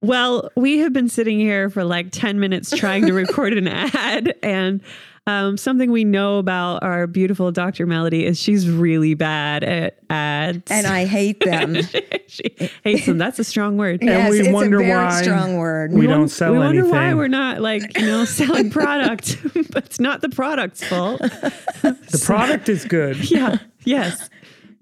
Well, we have been sitting here for like 10 minutes trying to record an ad. And um, something we know about our beautiful Dr. Melodye is she's really bad at ads. And I hate them. she hates them. That's a strong word. yes, we it's wonder a very why strong word. We don't won- sell we wonder why anything. we're not like, you know, selling product, but it's not the product's fault. The product is good. yeah. Yes.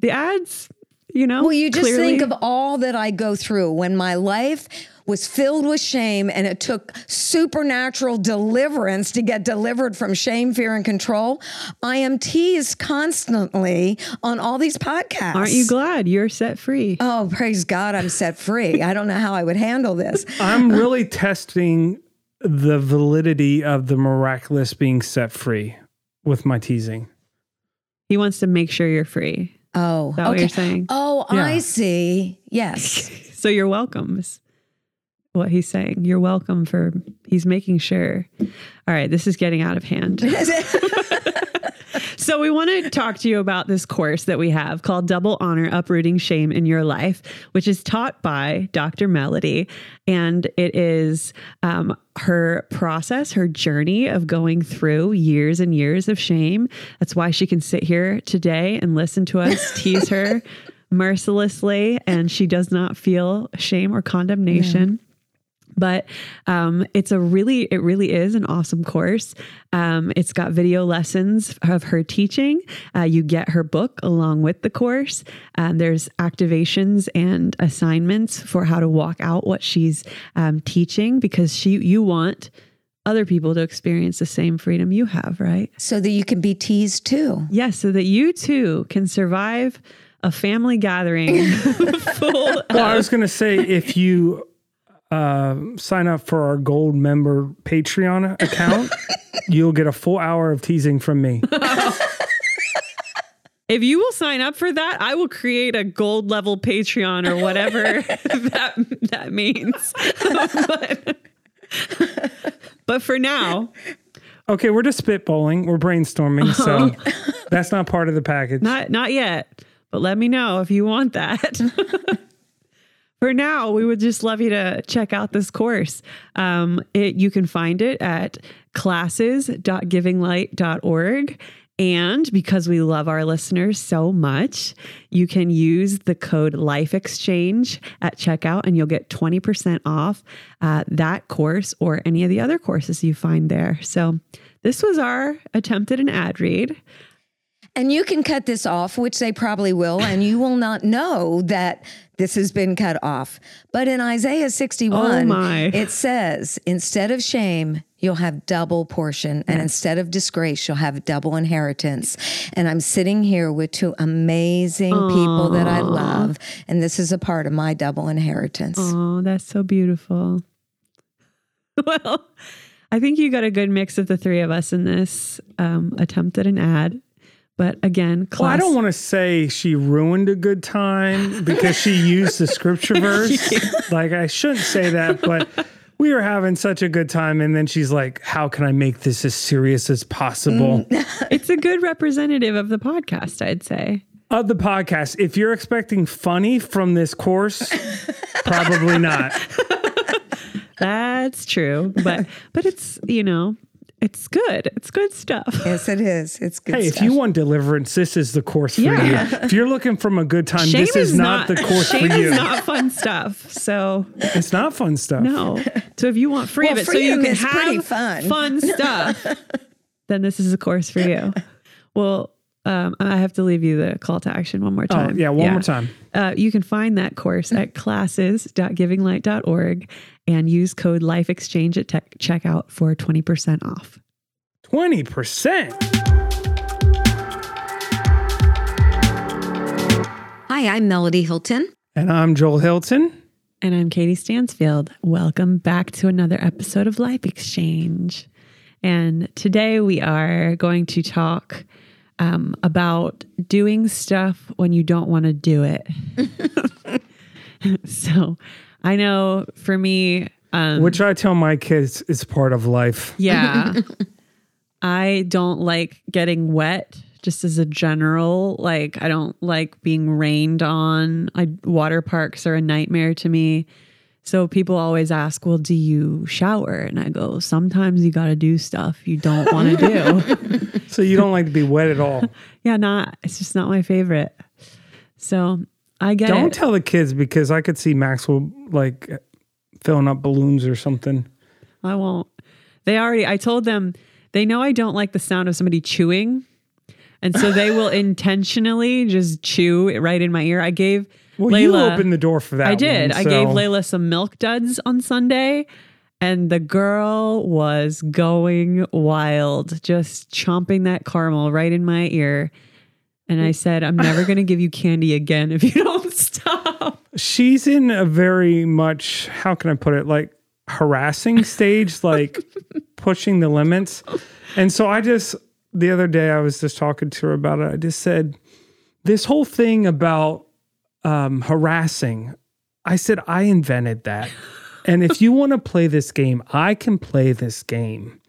The ads, you know. Well, you just clearly- think of all that I go through when my life was filled with shame and it took supernatural deliverance to get delivered from shame, fear, and control. I am teased constantly on all these podcasts. Aren't you glad you're set free? Oh, praise God, I'm set free. I don't know how I would handle this. I'm really testing the validity of the miraculous being set free with my teasing. He wants to make sure you're free. Oh, Is that what you're saying? Oh, I see. Yes. So you're welcome. What he's saying. You're welcome for he's making sure. All right, this is getting out of hand. So we want to talk to you about this course that we have called Double Honor Uprooting Shame in Your Life, which is taught by Dr. Melodye. And it is um, her process, her journey of going through years and years of shame. That's why she can sit here today and listen to us tease her mercilessly, and she does not feel shame or condemnation but um, it's a really it really is an awesome course. Um, it's got video lessons of her teaching. Uh, you get her book along with the course. Um, there's activations and assignments for how to walk out what she's um, teaching because she you want other people to experience the same freedom you have right? So that you can be teased too. yes so that you too can survive a family gathering full Well, I was going to say if you uh, sign up for our gold member Patreon account, you'll get a full hour of teasing from me. If you will sign up for that, I will create a gold level Patreon or whatever that that means. but, but for now, Okay, we're just spitballing. We're brainstorming, so that's not part of the package. not not yet. But let me know if you want that. For now, we would just love you to check out this course. Um, it, you can find it at classes.givinglight.org. And because we love our listeners so much, you can use the code Life Exchange at checkout and you'll get 20% off uh, that course or any of the other courses you find there. So, this was our attempt at an ad read. And you can cut this off, which they probably will, and you will not know that this has been cut off. But in Isaiah 61, Oh, it says, instead of shame, you'll have double portion, and instead of disgrace, you'll have double inheritance. And I'm sitting here with two amazing people that I love, and this is a part of my double inheritance. Oh, that's so beautiful. Well, I think you got a good mix of the three of us in this um, attempt at an ad. But again, class. Well, I don't want to say she ruined a good time because she used the scripture verse. Like, I shouldn't say that, but we were having such a good time. And then she's like, How can I make this as serious as possible? Mm. it's a good representative of the podcast, I'd say. of the podcast, if you're expecting funny from this course, probably not. That's true. But but it's, you know, it's good. It's good stuff. Yes, it is. It's good Hey, stuff. if you want deliverance, this is the course for Yeah. you. If you're looking from a good time, Shame this is, not, the course for shame you. is not fun stuff. So it's not fun stuff. no. So if you want free Well, of it, so you can have fun. fun stuff, then this is a course for you. Well, um, I have to leave you the call to action one more Oh, time. yeah, one more time. Uh, you can find that course at classes.givinglight.org and use code Life Exchange at tech checkout for 20% off. 20%. Hi, I'm Melodye Hilton. And I'm Joel Hilton. And I'm Katie Stansfield. Welcome back to another episode of Life Exchange. And today we are going to talk um, about doing stuff when you don't want to do it. so I know for me, um, Which I tell my kids is part of life. yeah, I don't like getting wet. Just as a general, like I don't like being rained on. I water parks are a nightmare to me. So people always ask, "Well, do you shower?" And I go, "Sometimes you got to do stuff you don't want to do." So you don't like to be wet at all. yeah, not. It's just not my favorite. So I get Don't it. tell the kids because I could see Maxwell like filling up balloons or something. I won't. They already. I told them they know I don't like the sound of somebody chewing, and so they will intentionally just chew it right in my ear. I gave Well, you opened the door for that. I did. one, I gave Layla some milk duds on Sunday, and the girl was going wild, just chomping that caramel right in my ear. And I said, I'm never going to give you candy again if you don't stop. She's in a very much how can I put it like harassing stage, like pushing the limits. And so I just the other day I was just talking to her about it. I just said this whole thing about um, harassing. I said I invented that. And if you want to play this game, I can play this game.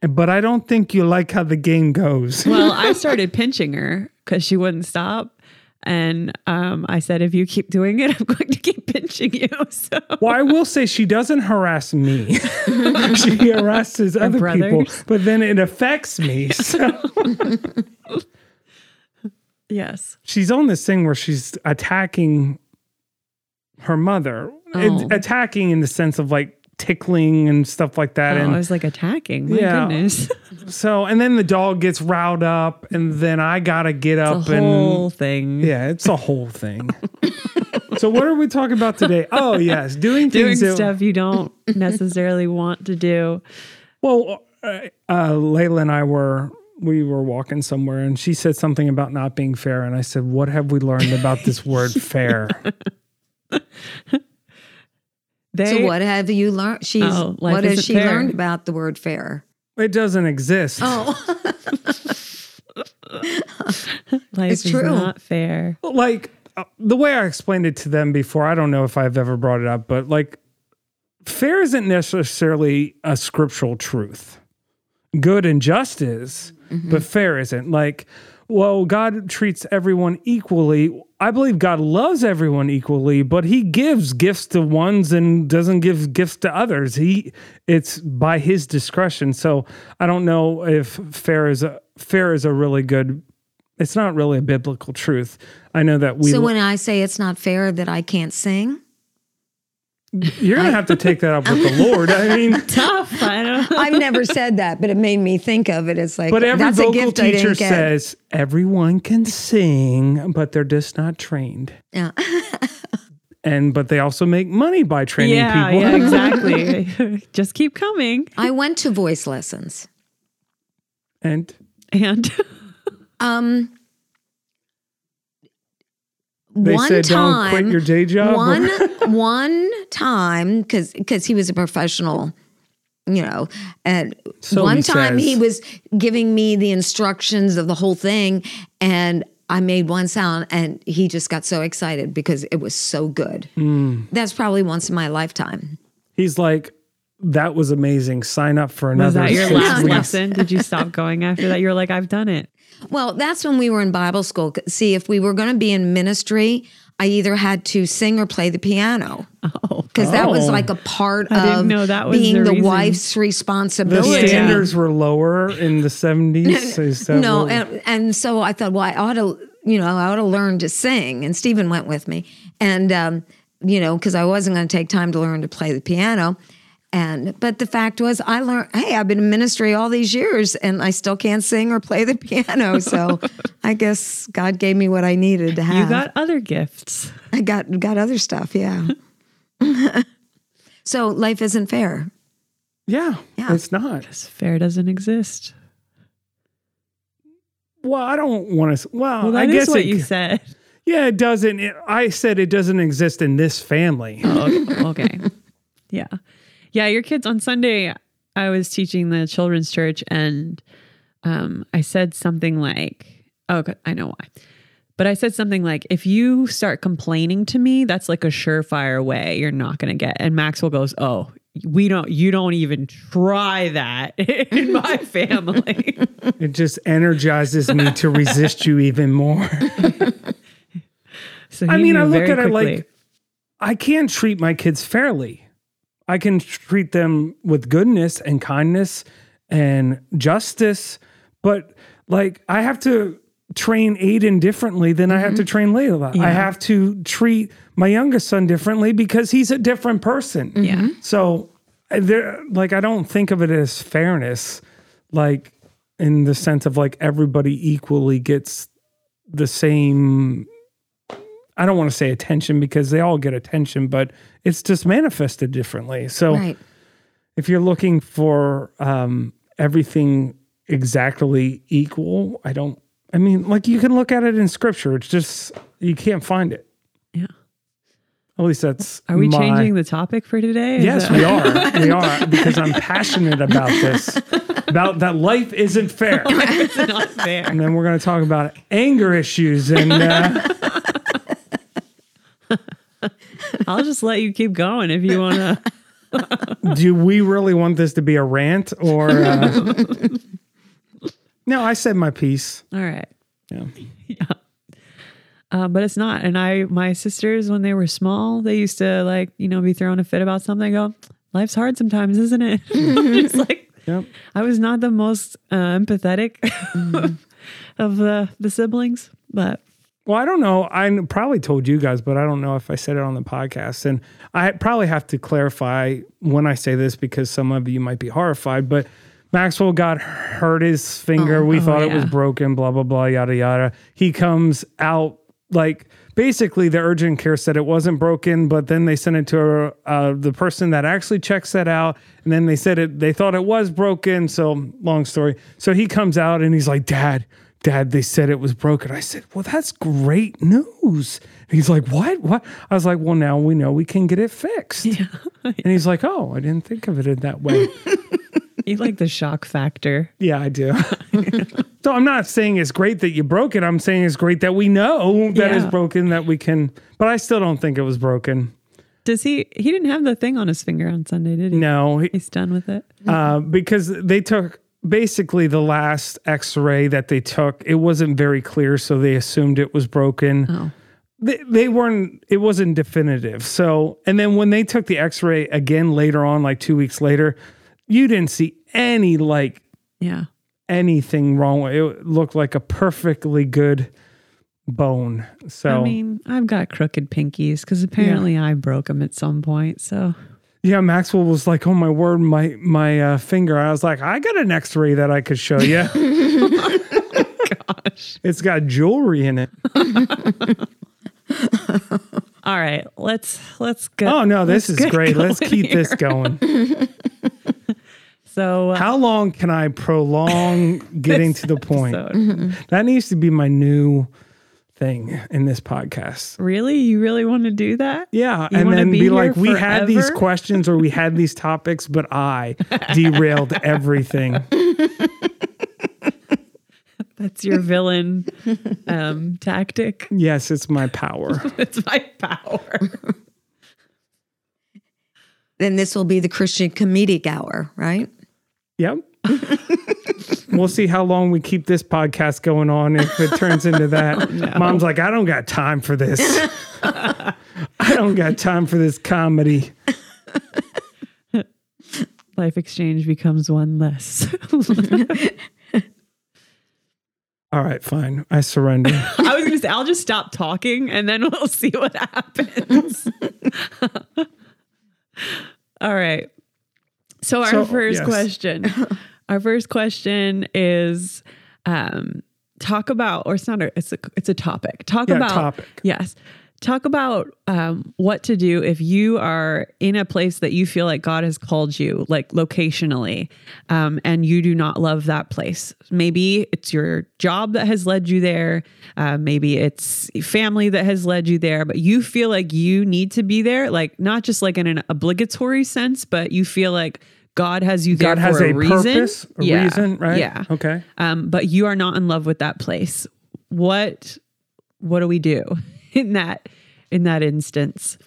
But I don't think you like how the game goes. Well, I started pinching her because she wouldn't stop. And um, I said, if you keep doing it, I'm going to keep pinching you. So Well, I will say she doesn't harass me. she harasses other people, but then it affects me. So yes. she's on this thing where she's attacking her mother, Oh. It- attacking in the sense of like tickling and stuff like that. Oh, I was like attacking. My Yeah. goodness. so, and then the dog gets riled up, and then I gotta get The up and whole thing. yeah, it's a whole thing. so, what are we talking about today? Oh, yes, doing Doing things that- stuff you don't necessarily want to do. Well, uh, uh, Layla and I were we were walking somewhere, and she said something about not being fair, and I said, "What have we learned about this word fair?" They, So what have you learned? She's Oh, what has she fair. learned about the word fair? It doesn't exist. Oh, Life It's is true. not fair. Like uh, the way I explained it to them before, I don't know if I've ever brought it up, but like fair isn't necessarily a scriptural truth. Good and just is, Mm-hmm. but fair isn't. Like, well, God treats everyone equally. I believe God loves everyone equally, but he gives gifts to ones and doesn't give gifts to others. He it's by his discretion. So I don't know if fair is a fair is a really good it's not really a biblical truth. I know that we so when I say it's not fair that I can't sing, you're gonna have to take that up with the Lord. I mean, Tough. I don't I've never said that, but it made me think of it as like but every that's a vocal gift I teacher didn't get. says everyone can sing, but they're just not trained. Yeah. And but they also make money by training yeah, people. yeah, exactly. Just keep coming. I went to voice lessons. and And Um, they one said time, don't quit your day job. one one time because because he was a professional you know and So one he time says. he was giving me the instructions of the whole thing and i made one sound and he just got so excited because it was so good Hmm. that's probably once in my lifetime He's like, that was amazing. Sign up for another. was that your last lesson? Did you stop going after that? You're like, I've done it. Well that's when we were in bible school see if we were going to be in ministry i either had to sing or play the piano Oh, because that was Oh. like a part I of know that was being the the, reason. wife's The responsibility. standards were lower in the 70s. Is that No, and, and so I thought, well, I ought to, you know, I ought to learn to sing. And Stephen went with me, and um, you know, because I wasn't going to take time to learn to play the piano. And but the fact was, I learned. Hey, I've been in ministry all these years, and I still can't sing or play the piano. So I guess God gave me what I needed to have. you got other gifts. I got got other stuff. Yeah. so life isn't fair. yeah, Yeah. it's not. Fair doesn't exist. Well, I don't want to. Well, Well, I that is guess what it, you said. Yeah, it doesn't. It, I said it doesn't exist in this family. Oh, okay. yeah. Yeah. Your kids on Sunday, I was teaching the children's church and um, I said something like, oh, good, I know why. But I said something like, if you start complaining to me, that's like a surefire way you're not going to get. And Maxwell goes, oh, we don't, you don't even try that in my family. It just energizes me to resist you even more. so I mean, I look very at it like I can't treat my kids fairly. I can treat them with goodness and kindness and justice, but like I have to train Aiden differently than I have to mm-hmm. train Layla. I have to treat my youngest son differently because he's a different person. Yeah. So there like I don't think of it as fairness like in the sense of like everybody equally gets the same I don't want to say attention because they all get attention, but it's just manifested differently. So Right. if you're looking for um, everything exactly equal, I don't. I mean, like you can look at it in scripture. It's just you can't find it. Yeah. At least that's. Are we my- changing the topic for today? Yes, that- we are. We are because I'm passionate about this. About that life isn't fair. it's not fair. And then we're going to talk about anger issues and uh, I'll just let you keep going if you want to. do we really want this to be a rant or uh, No, I said my piece. All right. Yeah. Uh, but it's not. And I, my sisters, when they were small, they used to like, you know, be throwing a fit about something. Go, life's hard sometimes, isn't it? it's like, Yep. I was not the most uh, empathetic of the, the siblings, but Well, I don't know. I probably told you guys, but I don't know if I said it on the podcast. And I probably have to clarify when I say this because some of you might be horrified. But Maxwell got hurt his finger. we thought it was broken, blah, blah, blah, yada, yada. He comes out like basically the urgent care said it wasn't broken, but then they sent it to uh, the person that actually checks that out. And then they said it, they thought it was broken. So long story. So he comes out and he's like, Dad, Dad, they said it was broken. I said, Well, that's great news. And he's like, What? What? I was like, Well, now we know we can get it fixed. And he's like, Oh, I didn't think of it in that way. you like the shock factor. yeah, I do. so I'm not saying it's great that you broke it. I'm saying it's great that we know that it's broken, that we can, but I still don't think it was broken. Does he, he didn't have the thing on his finger on Sunday, did he? No, he- He's done with it. uh, because they took basically the last x-ray that they took it wasn't very clear so they assumed it was broken Oh. they, they weren't it wasn't definitive so and then when they took the x-ray again later on like two weeks later you didn't see any like Yeah. anything wrong with it It looked like a perfectly good bone so I mean, I've got crooked pinkies because apparently I broke them at some point. So yeah maxwell was like oh my word my my uh, finger i was like i got an x-ray that i could show you gosh. it's got jewelry in it All right, let's let's go. Oh no, this let's is get great. Let's going keep this here. going. So uh, How long can I prolong getting to the point? episode. That needs to be my new thing in this podcast. really, you really want to do that? Yeah, You and then be be, here like, we had these questions or we had these topics, but I derailed everything. That's your villain um, tactic. Yes, it's my power. It's my power. Then this will be the Christian comedic hour, right? Yep. we'll see how long we keep this podcast going on if it turns into that. Oh, Mom's like, I don't got time for this. I don't got time for this comedy. Life exchange becomes one less. All right, fine. I surrender. I was going to say, I'll just stop talking and then we'll see what happens. All right. So, our So, first yes. question, our first question is um, talk about, or it's not a, it's a, it's a topic. Talk Yeah, about, topic. yes. Talk about um, what to do if you are in a place that you feel like God has called you, like locationally, um, and you do not love that place. Maybe it's your job that has led you there. Uh, maybe it's family that has led you there, but you feel like you need to be there, like not just like in an obligatory sense, but you feel like God has you there God has for a, a reason. purpose, a Yeah. reason, right? Yeah. Okay. Um, but you are not in love with that place. What what do we do in that in that instance?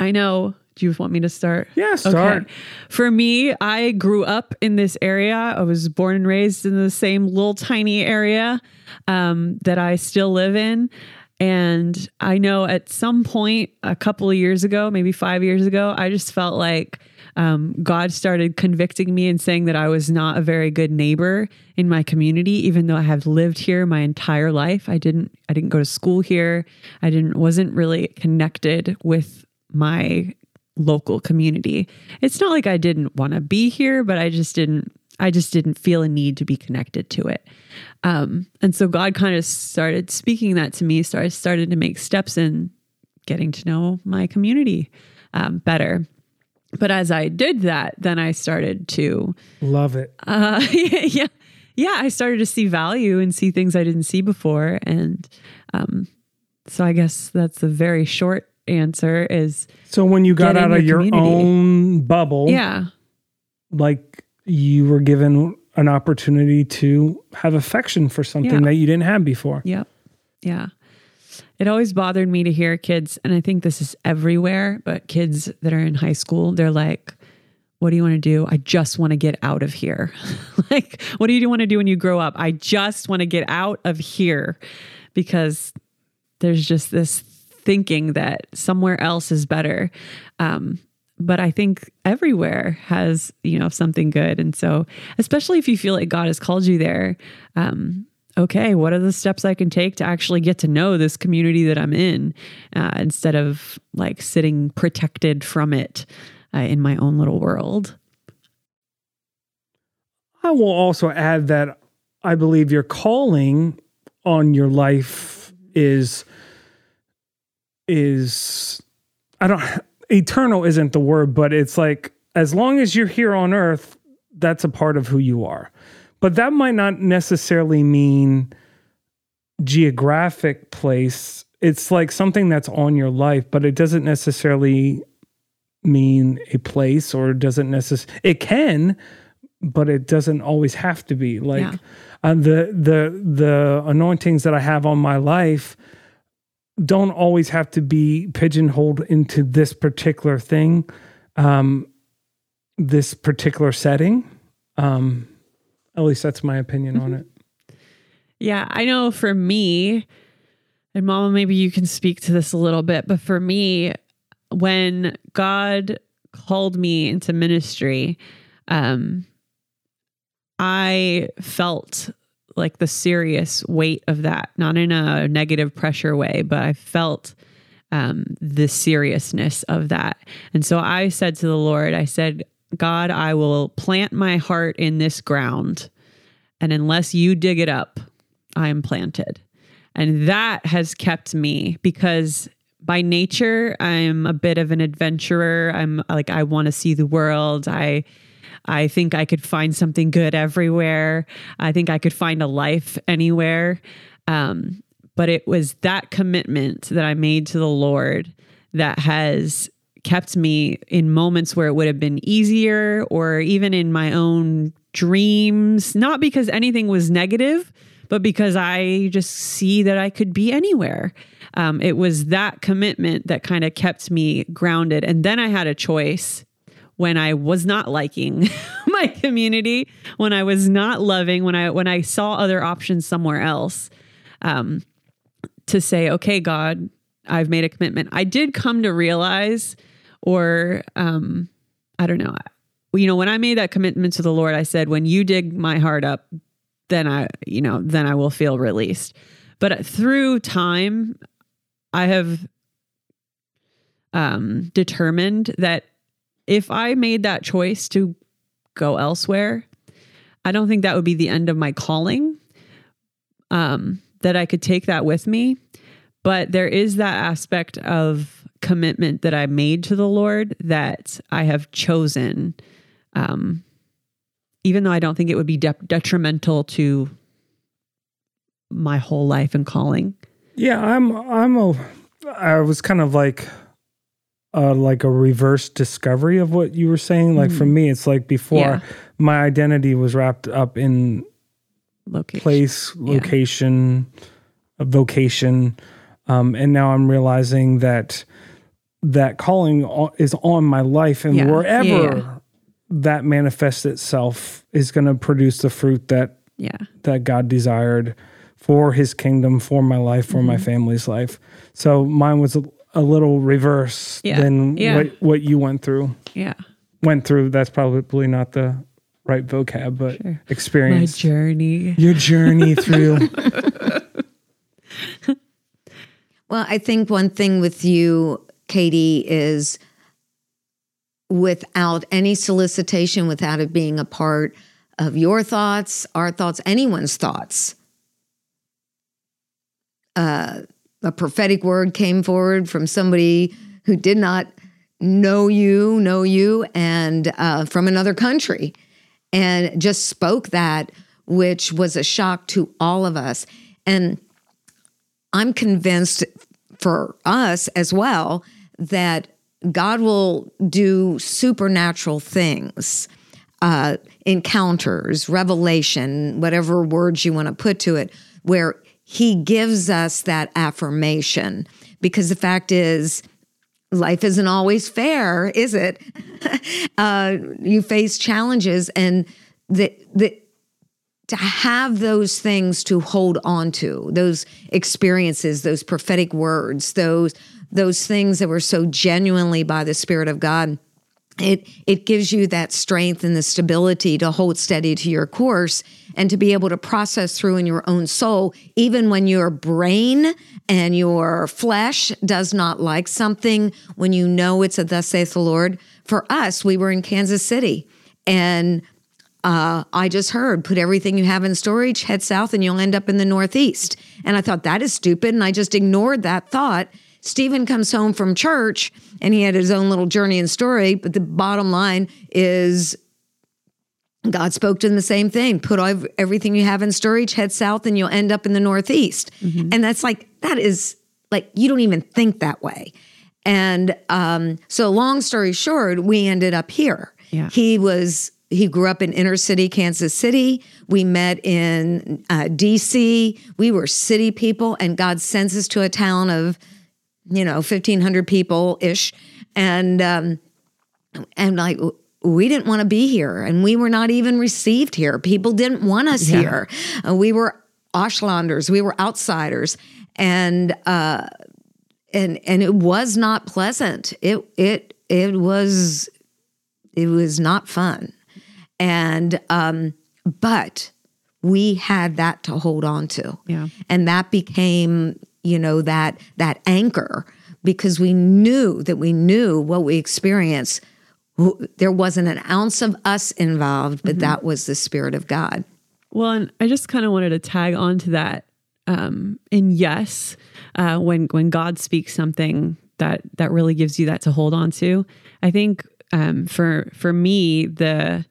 I know. Do you want me to start? Yeah, start. For me, I grew up in this area. I was born and raised in the same little tiny area um, that I still live in. And I know at some point a couple of years ago, maybe five years ago, I just felt like um, God started convicting me and saying that I was not a very good neighbor in my community, even though I have lived here my entire life. I didn't I didn't go to school here. I didn't wasn't really connected with my local community. It's not like I didn't want to be here, but I just didn't I just didn't feel a need to be connected to it. Um, and so God kind of started speaking that to me. So I started to make steps in getting to know my community um, better. But as I did that, then I started to love it. Uh, yeah, yeah. I started to see value and see things I didn't see before, and um, so I guess that's a very short answer. Is so when you got out of your community. own bubble, yeah, like you were given an opportunity to have affection for something yeah. that you didn't have before. Yep. Yeah. It always bothered me to hear kids, and I think this is everywhere, but kids that are in high school, they're like, what do you want to do? I just want to get out of here. like, what do you want to do when you grow up? I just want to get out of here because there's just this thinking that somewhere else is better. Um, but I think everywhere has, you know, something good. And so, especially if you feel like God has called you there, um, okay, what are the steps I can take to actually get to know this community that I'm in uh, instead of like sitting protected from it uh, in my own little world? I will also add that I believe your calling on your life is is I don't eternal isn't the word, but it's like as long as you're here on earth, that's a part of who you are. But that might not necessarily mean geographic place. It's like something that's on your life, but it doesn't necessarily mean a place or doesn't necessarily it can, but it doesn't always have to be. Like yeah. uh, the the the anointings that I have on my life don't always have to be pigeonholed into this particular thing, um, this particular setting. Um, at least that's my opinion on it. Yeah, I know for me, and Mama, maybe you can speak to this a little bit, but for me, when God called me into ministry, um, I felt like the serious weight of that, not in a negative pressure way, but I felt um, the seriousness of that. And so I said to the Lord, I said, God, I will plant my heart in this ground. And unless you dig it up, I am planted. And that has kept me because by nature, I'm a bit of an adventurer. I'm like, I want to see the world. I, I think I could find something good everywhere. I think I could find a life anywhere. Um, but it was that commitment that I made to the Lord that has kept me in moments where it would have been easier or even in my own dreams, not because anything was negative, but because I just see that I could be anywhere. Um, it was that commitment that kind of kept me grounded. And then I had a choice when I was not liking my community, when I was not loving, when I when I saw other options somewhere else, um, to say, okay, God, I've made a commitment. I did come to realize, or um, I don't know, you know, when I made that commitment to the Lord, I said, when you dig my heart up, then I, you know, then I will feel released. But through time, I have um, determined that if I made that choice to go elsewhere, I don't think that would be the end of my calling. Um, that I could take that with me. But there is that aspect of commitment that I made to the Lord that I have chosen, um, even though I don't think it would be de- detrimental to my whole life and calling. Yeah, I'm. I'm a. I was kind of like uh, like a reverse discovery of what you were saying. Like mm. for me, it's like before yeah. my identity was wrapped up in location. place, location, yeah. vocation, um, and now I'm realizing that that calling is on my life, and yeah. wherever that manifests itself is going to produce the fruit that yeah that God desired for his kingdom, for my life, for Mm-hmm. my family's life. So mine was a, a little reverse Yeah. than Yeah. what, what you went through. Yeah. Went through, that's probably not the right vocab, but My experience. My journey. Your journey through. Well, I think one thing with you, Katie, is without any solicitation, without it being a part of your thoughts, our thoughts, anyone's thoughts, uh, a prophetic word came forward from somebody who did not know you, know you, and uh, from another country, and just spoke that, which was a shock to all of us. And I'm convinced for us as well that God will do supernatural things, uh, encounters, revelation, whatever words you want to put to it, where He gives us that affirmation. Because the fact is, life isn't always fair, is it? uh, you face challenges, and the the to have those things to hold on to, those experiences, those prophetic words, those those things that were so genuinely by the Spirit of God. It it gives you that strength and the stability to hold steady to your course and to be able to process through in your own soul, even when your brain and your flesh does not like something, when you know it's a thus saith the Lord. For us, we were in Kansas City and uh, I just heard put everything you have in storage, head south, and you'll end up in the Northeast. And I thought that is stupid. And I just ignored that thought. Stephen comes home from church and he had his own little journey and story. But the bottom line is God spoke to him the same thing put everything you have in storage, head south, and you'll end up in the Northeast. And that's like, that is like, you don't even think that way. And um, so, long story short, we ended up here. Yeah. He was he grew up in inner city Kansas City. We met in uh, DC. We were city people, and God sends us to a town of you know fifteen hundred people ish, and um, and like we didn't want to be here, and we were not even received here. People didn't want us here. Uh, we were Ashlanders. We were outsiders, and uh, and and it was not pleasant. It it it was it was not fun and um but we had that to hold on to Yeah. and that became you know that that anchor because we knew that we knew what we experienced. There wasn't an ounce of us involved but that was the spirit of god. Well, and I just kind of wanted to tag on to that. Um, and yes, uh, when when God speaks something that that really gives you that to hold on to, I think um, for for me the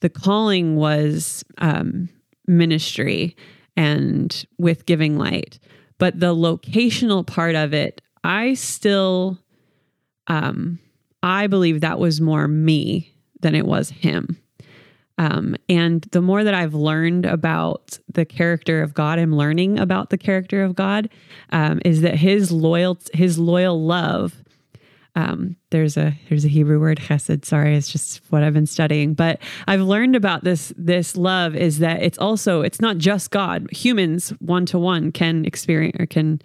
the calling was um, ministry and with giving light, but the locational part of it, I still, um, I believe that was more me than it was him. Um, and the more that I've learned about the character of God, I'm learning about the character of God, um, is that His loyal, His loyal love. Um, there's a there's a Hebrew word chesed. Sorry, it's just what I've been studying. But I've learned about this this love is that it's also it's not just God. Humans one to one can experience or can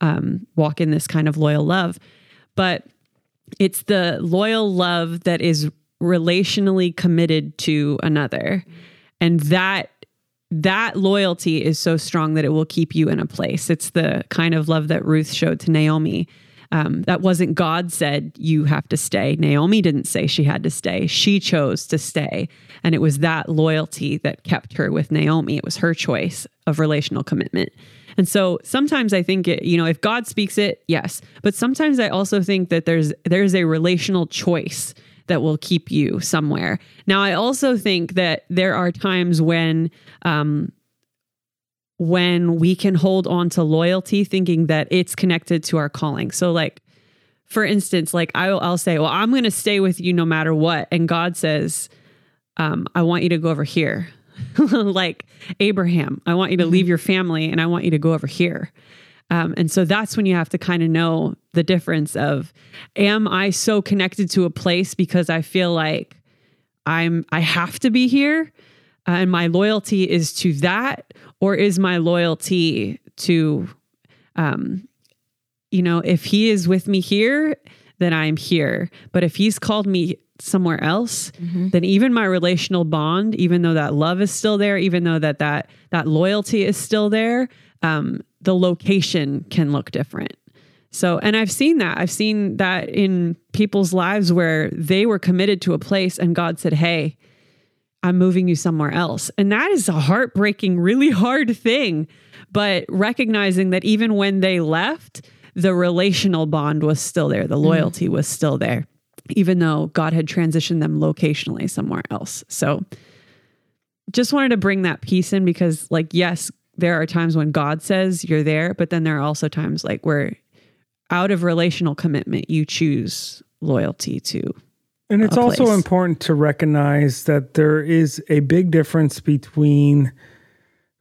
um, walk in this kind of loyal love, but it's the loyal love that is relationally committed to another and that that loyalty is so strong that it will keep you in a place it's the kind of love that ruth showed to naomi um, that wasn't god said you have to stay. Naomi didn't say she had to stay. She chose to stay. And it was that loyalty that kept her with naomi. It was her choice of relational commitment. And so sometimes I think it, you know, if God speaks it, yes. But sometimes I also think that there's there's a relational choice that will keep you somewhere. Now I also think that there are times when um when we can hold on to loyalty thinking that it's connected to our calling. So like for instance, like I'll, I'll say, well, I'm going to stay with you no matter what. And God says, um, I want you to go over here. like Abraham, I want you to leave your family and I want you to go over here. Um, and so that's when you have to kind of know the difference of am I so connected to a place because I feel like I'm I have to be here? Uh, and my loyalty is to that, or is my loyalty to, um, you know, if he is with me here, then I'm here. But if he's called me somewhere else, mm-hmm. then even my relational bond, even though that love is still there, even though that that that loyalty is still there, um, the location can look different. So, and I've seen that. I've seen that in people's lives where they were committed to a place and God said, Hey, I'm moving you somewhere else. And that is a heartbreaking, really hard thing. But recognizing that even when they left, the relational bond was still there, the mm-hmm. loyalty mm. was still there, even though God had transitioned them locationally somewhere else. So, just wanted to bring that piece in because, like, yes, there are times when God says you're there, but then there are also times like where out of relational commitment, you choose loyalty to. And it's also important to recognize that there is a big difference between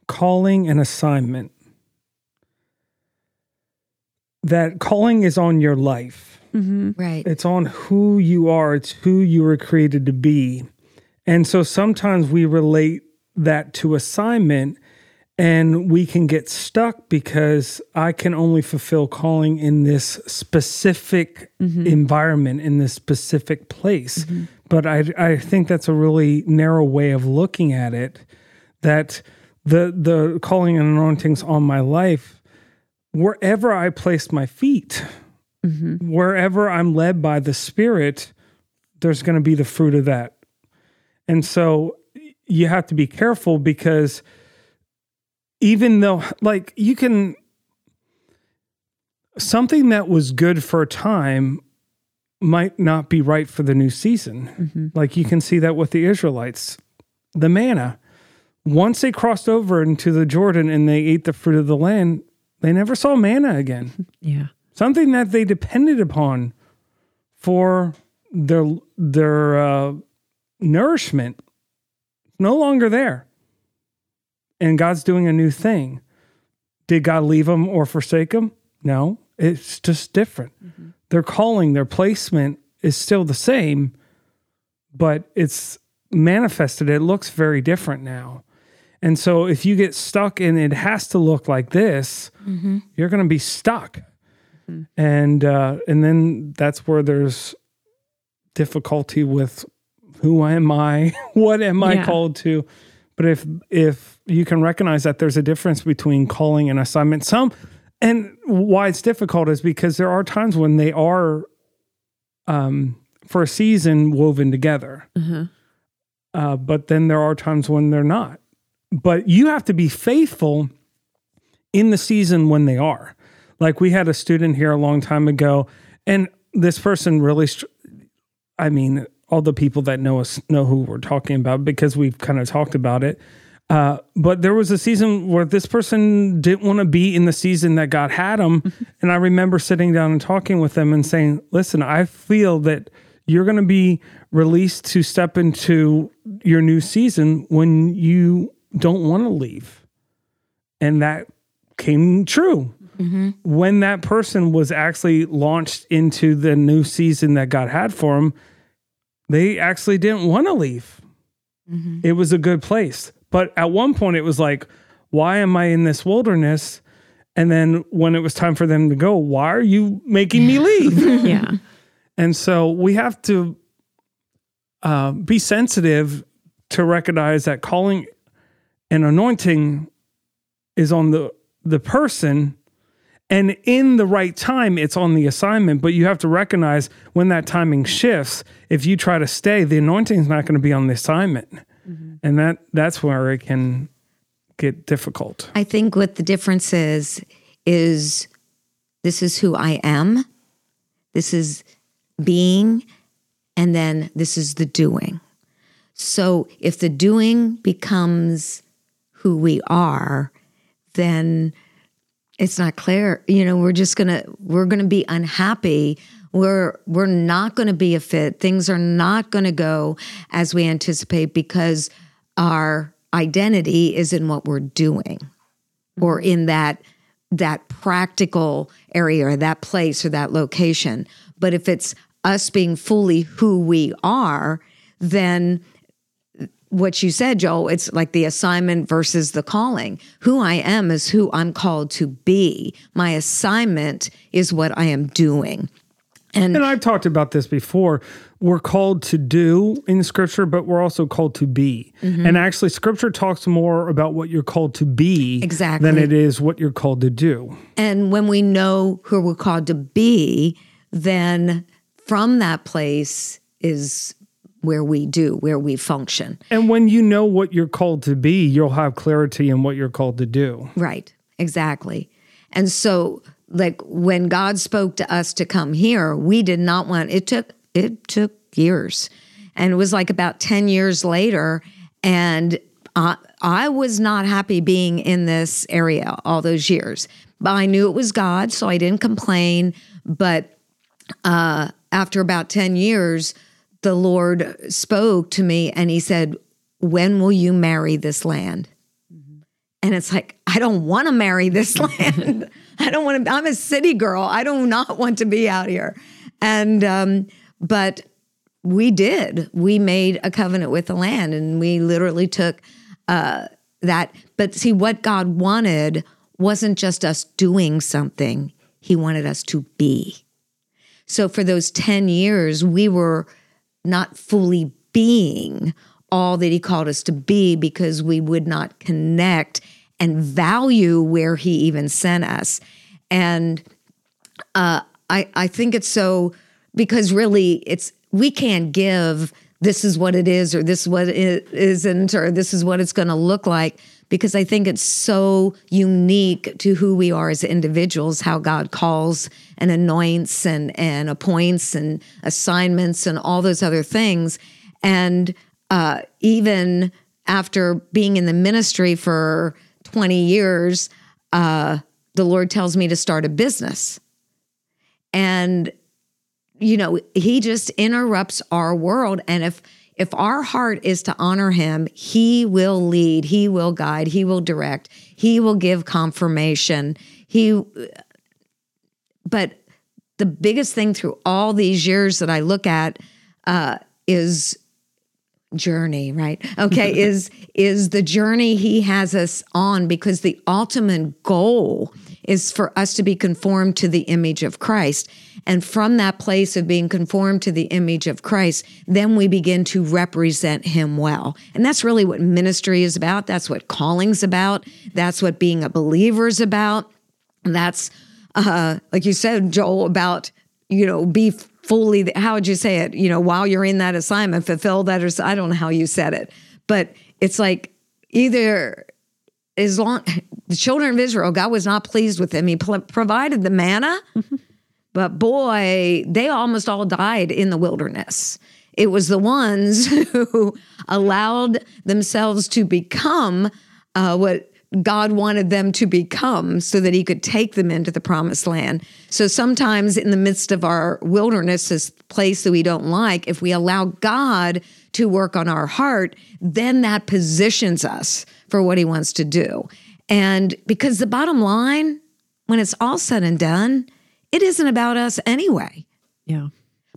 calling and assignment. That calling is on your life. Mm-hmm. Right. It's on who you are, it's who you were created to be. And so sometimes we relate that to assignment and we can get stuck because I can only fulfill calling in this specific mm-hmm. environment, in this specific place. Mm-hmm. But I, I think that's a really narrow way of looking at it. That the the calling and anointings on my life, wherever I place my feet, mm-hmm. wherever I'm led by the Spirit, there's going to be the fruit of that. And so you have to be careful because even though like you can something that was good for a time might not be right for the new season. Mm-hmm. Like you can see that with the Israelites, the manna. Once they crossed over into the Jordan and they ate the fruit of the land, they never saw manna again. Yeah. Something that they depended upon for their their uh, nourishment no longer there and God's doing a new thing. Did God leave them or forsake them? No, it's just different. Mm-hmm. Their calling, their placement is still the same, but it's manifested. It looks very different now. And so if you get stuck and it has to look like this, mm-hmm. you're going to be stuck. Mm-hmm. And uh, and then that's where there's difficulty with who am I? what am I called to? But if if you can recognize that there's a difference between calling and assignment, some and why it's difficult is because there are times when they are um, for a season woven together. Mm-hmm. Uh, but then there are times when they're not. But you have to be faithful in the season when they are. Like we had a student here a long time ago, and this person really, I mean, all the people that know us know who we're talking about because we've kind of talked about it. Uh, but there was a season where this person didn't want to be in the season that God had them. and I remember sitting down and talking with them and saying, listen, I feel that you're going to be released to step into your new season when you don't want to leave. And that came true. Mm-hmm. When that person was actually launched into the new season that God had for them, they actually didn't want to leave. Mm-hmm. It was a good place. But at one point, it was like, why am I in this wilderness? And then when it was time for them to go, why are you making me leave? yeah. And so we have to uh, be sensitive to recognize that calling and anointing is on the the person and in the right time, it's on the assignment, but you have to recognize when that timing shifts, if you try to stay, the anointing is not going to be on the assignment. Mm-hmm. And that that's where it can get difficult. I think what the difference is is this is who I am. This is being and then this is the doing. So if the doing becomes who we are, then it's not clear you know we're just gonna we're gonna be unhappy we're we're not going to be a fit things are not going to go as we anticipate because our identity is in what we're doing mm-hmm. or in that that practical area or that place or that location but if it's us being fully who we are then what you said, Joel, it's like the assignment versus the calling. Who I am is who I'm called to be. My assignment is what I am doing. And, and I've talked about this before. We're called to do in scripture, but we're also called to be. Mm-hmm. And actually, scripture talks more about what you're called to be exactly. than it is what you're called to do. And when we know who we're called to be, then from that place is where we do, where we function. And when you know what you're called to be, you'll have clarity in what you're called to do. Right, exactly. And so like when God spoke to us to come here, we did not want it took it took years. And it was like about 10 years later and I, I was not happy being in this area all those years. But I knew it was God, so I didn't complain, but uh, after about 10 years, the Lord spoke to me and he said, When will you marry this land? Mm-hmm. And it's like, I don't want to marry this land. I don't want to, I'm a city girl. I do not want to be out here. And, um, but we did. We made a covenant with the land and we literally took uh, that. But see, what God wanted wasn't just us doing something, He wanted us to be. So for those 10 years, we were not fully being all that he called us to be because we would not connect and value where he even sent us. And uh, I, I think it's so because really it's we can't give this is what it is or this is what it isn't or this is what it's going to look like because I think it's so unique to who we are as individuals, how God calls and anoints and, and appoints and assignments and all those other things. And uh, even after being in the ministry for 20 years, uh, the Lord tells me to start a business. And, you know, He just interrupts our world. And if if our heart is to honor him, he will lead, he will guide, he will direct, he will give confirmation. He but the biggest thing through all these years that I look at uh, is journey, right? Okay, is is the journey he has us on because the ultimate goal is for us to be conformed to the image of Christ. And from that place of being conformed to the image of Christ, then we begin to represent him well. And that's really what ministry is about. That's what calling's about. That's what being a believer is about. That's uh, like you said, Joel, about, you know, be fully, how would you say it? You know, while you're in that assignment, fulfill that, or I don't know how you said it, but it's like either as long the children of Israel, God was not pleased with them. He pl- provided the manna, but boy, they almost all died in the wilderness. It was the ones who allowed themselves to become uh, what God wanted them to become so that he could take them into the promised land. So sometimes in the midst of our wilderness, this place that we don't like, if we allow God to work on our heart, then that positions us for what he wants to do. And because the bottom line, when it's all said and done, it isn't about us anyway. Yeah.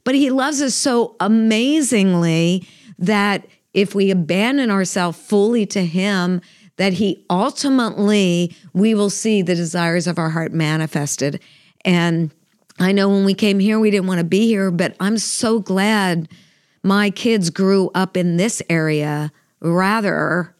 But he loves us so amazingly that if we abandon ourselves fully to him, that he ultimately we will see the desires of our heart manifested. And I know when we came here, we didn't want to be here, but I'm so glad my kids grew up in this area rather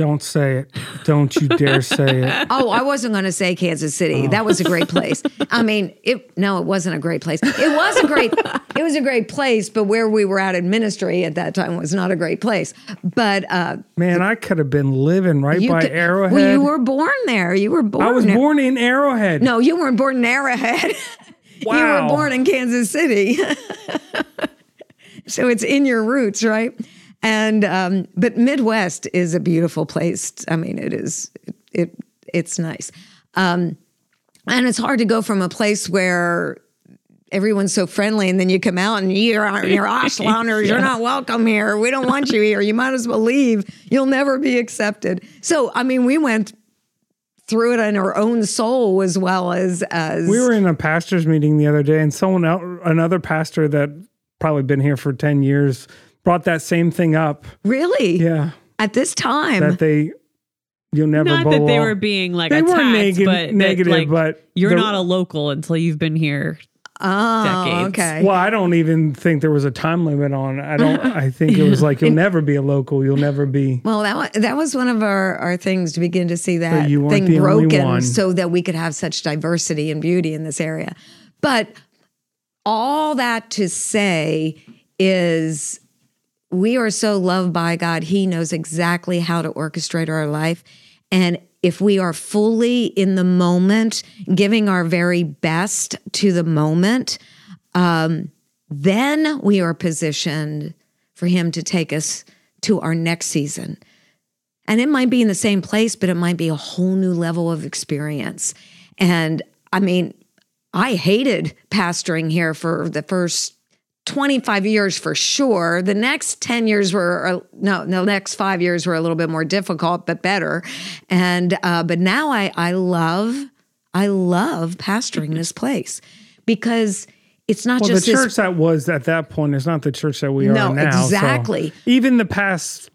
don't say it. Don't you dare say it. Oh, I wasn't going to say Kansas City. Oh. That was a great place. I mean, it no, it wasn't a great place. It was a great it was a great place, but where we were at in ministry at that time was not a great place. But uh, man, I could have been living right by could, Arrowhead. Well, you were born there. You were born. I was born in Arrowhead. No, you weren't born in Arrowhead. Wow. you were born in Kansas City. so it's in your roots, right? And um, but Midwest is a beautiful place. I mean, it is it, it it's nice, um, and it's hard to go from a place where everyone's so friendly, and then you come out and you're you're Ashlanders. yeah. You're not welcome here. We don't want you here. You might as well leave. You'll never be accepted. So, I mean, we went through it in our own soul as well as as we were in a pastors meeting the other day, and someone else, another pastor that probably been here for ten years brought that same thing up. Really? Yeah, At this time. that they you'll never Not bow that they wall. were being like They attacked, weren't neg- but that, negative, like, but you're not a local until you've been here. oh, decades. okay. Well, I don't even think there was a time limit on. I don't. I think it was like you'll never be a local. You'll never be. Well, that was, that was one of our, our things to begin to see that you thing broken so that we could have such diversity and beauty in this area. But all that to say is we are so loved by God. He knows exactly how to orchestrate our life. And if we are fully in the moment, giving our very best to the moment, um, then we are positioned for Him to take us to our next season. And it might be in the same place, but it might be a whole new level of experience. And I mean, I hated pastoring here for the first 25 years for sure. The next 10 years were, uh, no, the next five years were a little bit more difficult, but better. And, uh, but now I, I love, I love pastoring this place because it's not Well, just the this church that was at that point is not the church that we No, are now. so exactly. even the past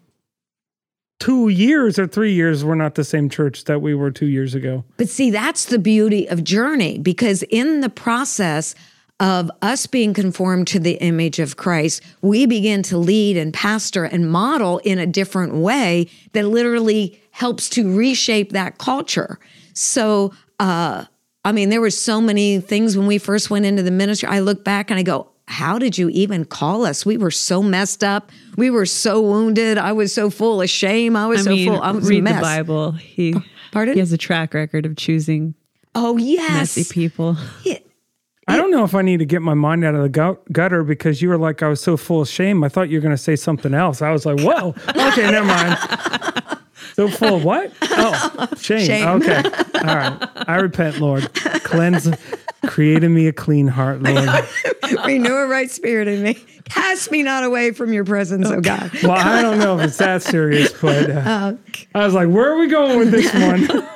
two years or three years, we're not the same church that we were two years ago. But see, that's the beauty of Journey because in the process of us being conformed to the image of Christ, we begin to lead and pastor and model in a different way that literally helps to reshape that culture. So, uh, I mean, there were so many things when we first went into the ministry. I look back and I go, how did you even call us? We were so messed up. We were so wounded. I was so full of shame. I was I so mean, full. I was a read the. Bible. He Pardon? he has a track record of choosing Oh yes. messy people. I don't know if I need to get my mind out of the gutter because you were like, I was so full of shame. I thought you were going to say something else. I was like, whoa, okay, never mind. So full of what? Oh, shame. Shame. Okay. All right. I repent, Lord. Cleanse, create in me a clean heart, Lord. Renew a right spirit in me. Cast me not away from your presence, oh God. Well, I don't know if it's that serious, but uh, I was like, where are we going with this one?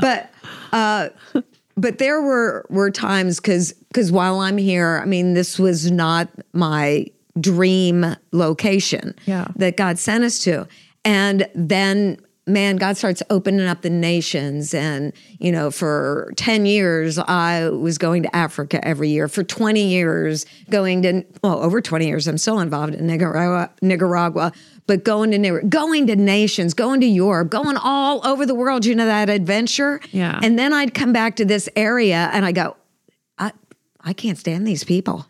But uh, but there were were times because because while I'm here, I mean, this was not my dream location Yeah. that God sent us to. And then man, God starts opening up the nations. And, you know, for 10 years, I was going to Africa every year. For 20 years, going to, well, over 20 years, I'm still involved in Nicaragua, Nicaragua but going to going to nations, going to Europe, going all over the world, you know, that adventure. Yeah. And then I'd come back to this area and I go, I, I can't stand these people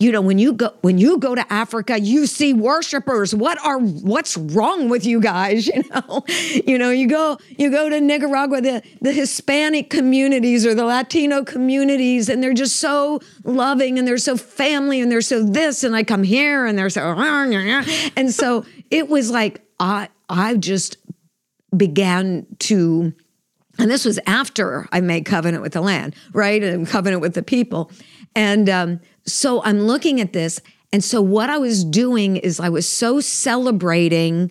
you know when you go when you go to africa you see worshipers what are what's wrong with you guys you know you know you go you go to nicaragua the the hispanic communities or the latino communities and they're just so loving and they're so family and they're so this and i come here and they're so and so it was like i i just began to and this was after I made covenant with the land, right? And covenant with the people. And um, so I'm looking at this. And so what I was doing is I was so celebrating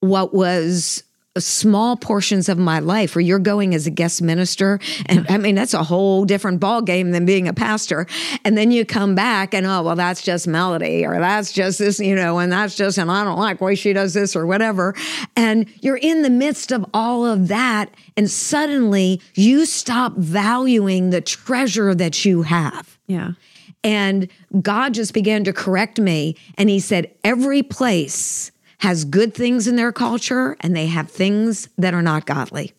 what was small portions of my life where you're going as a guest minister and i mean that's a whole different ball game than being a pastor and then you come back and oh well that's just Melodye or that's just this you know and that's just and i don't like way she does this or whatever and you're in the midst of all of that and suddenly you stop valuing the treasure that you have Yeah. and God just began to correct me. And He said, every place has good things in their culture and they have things that are not godly.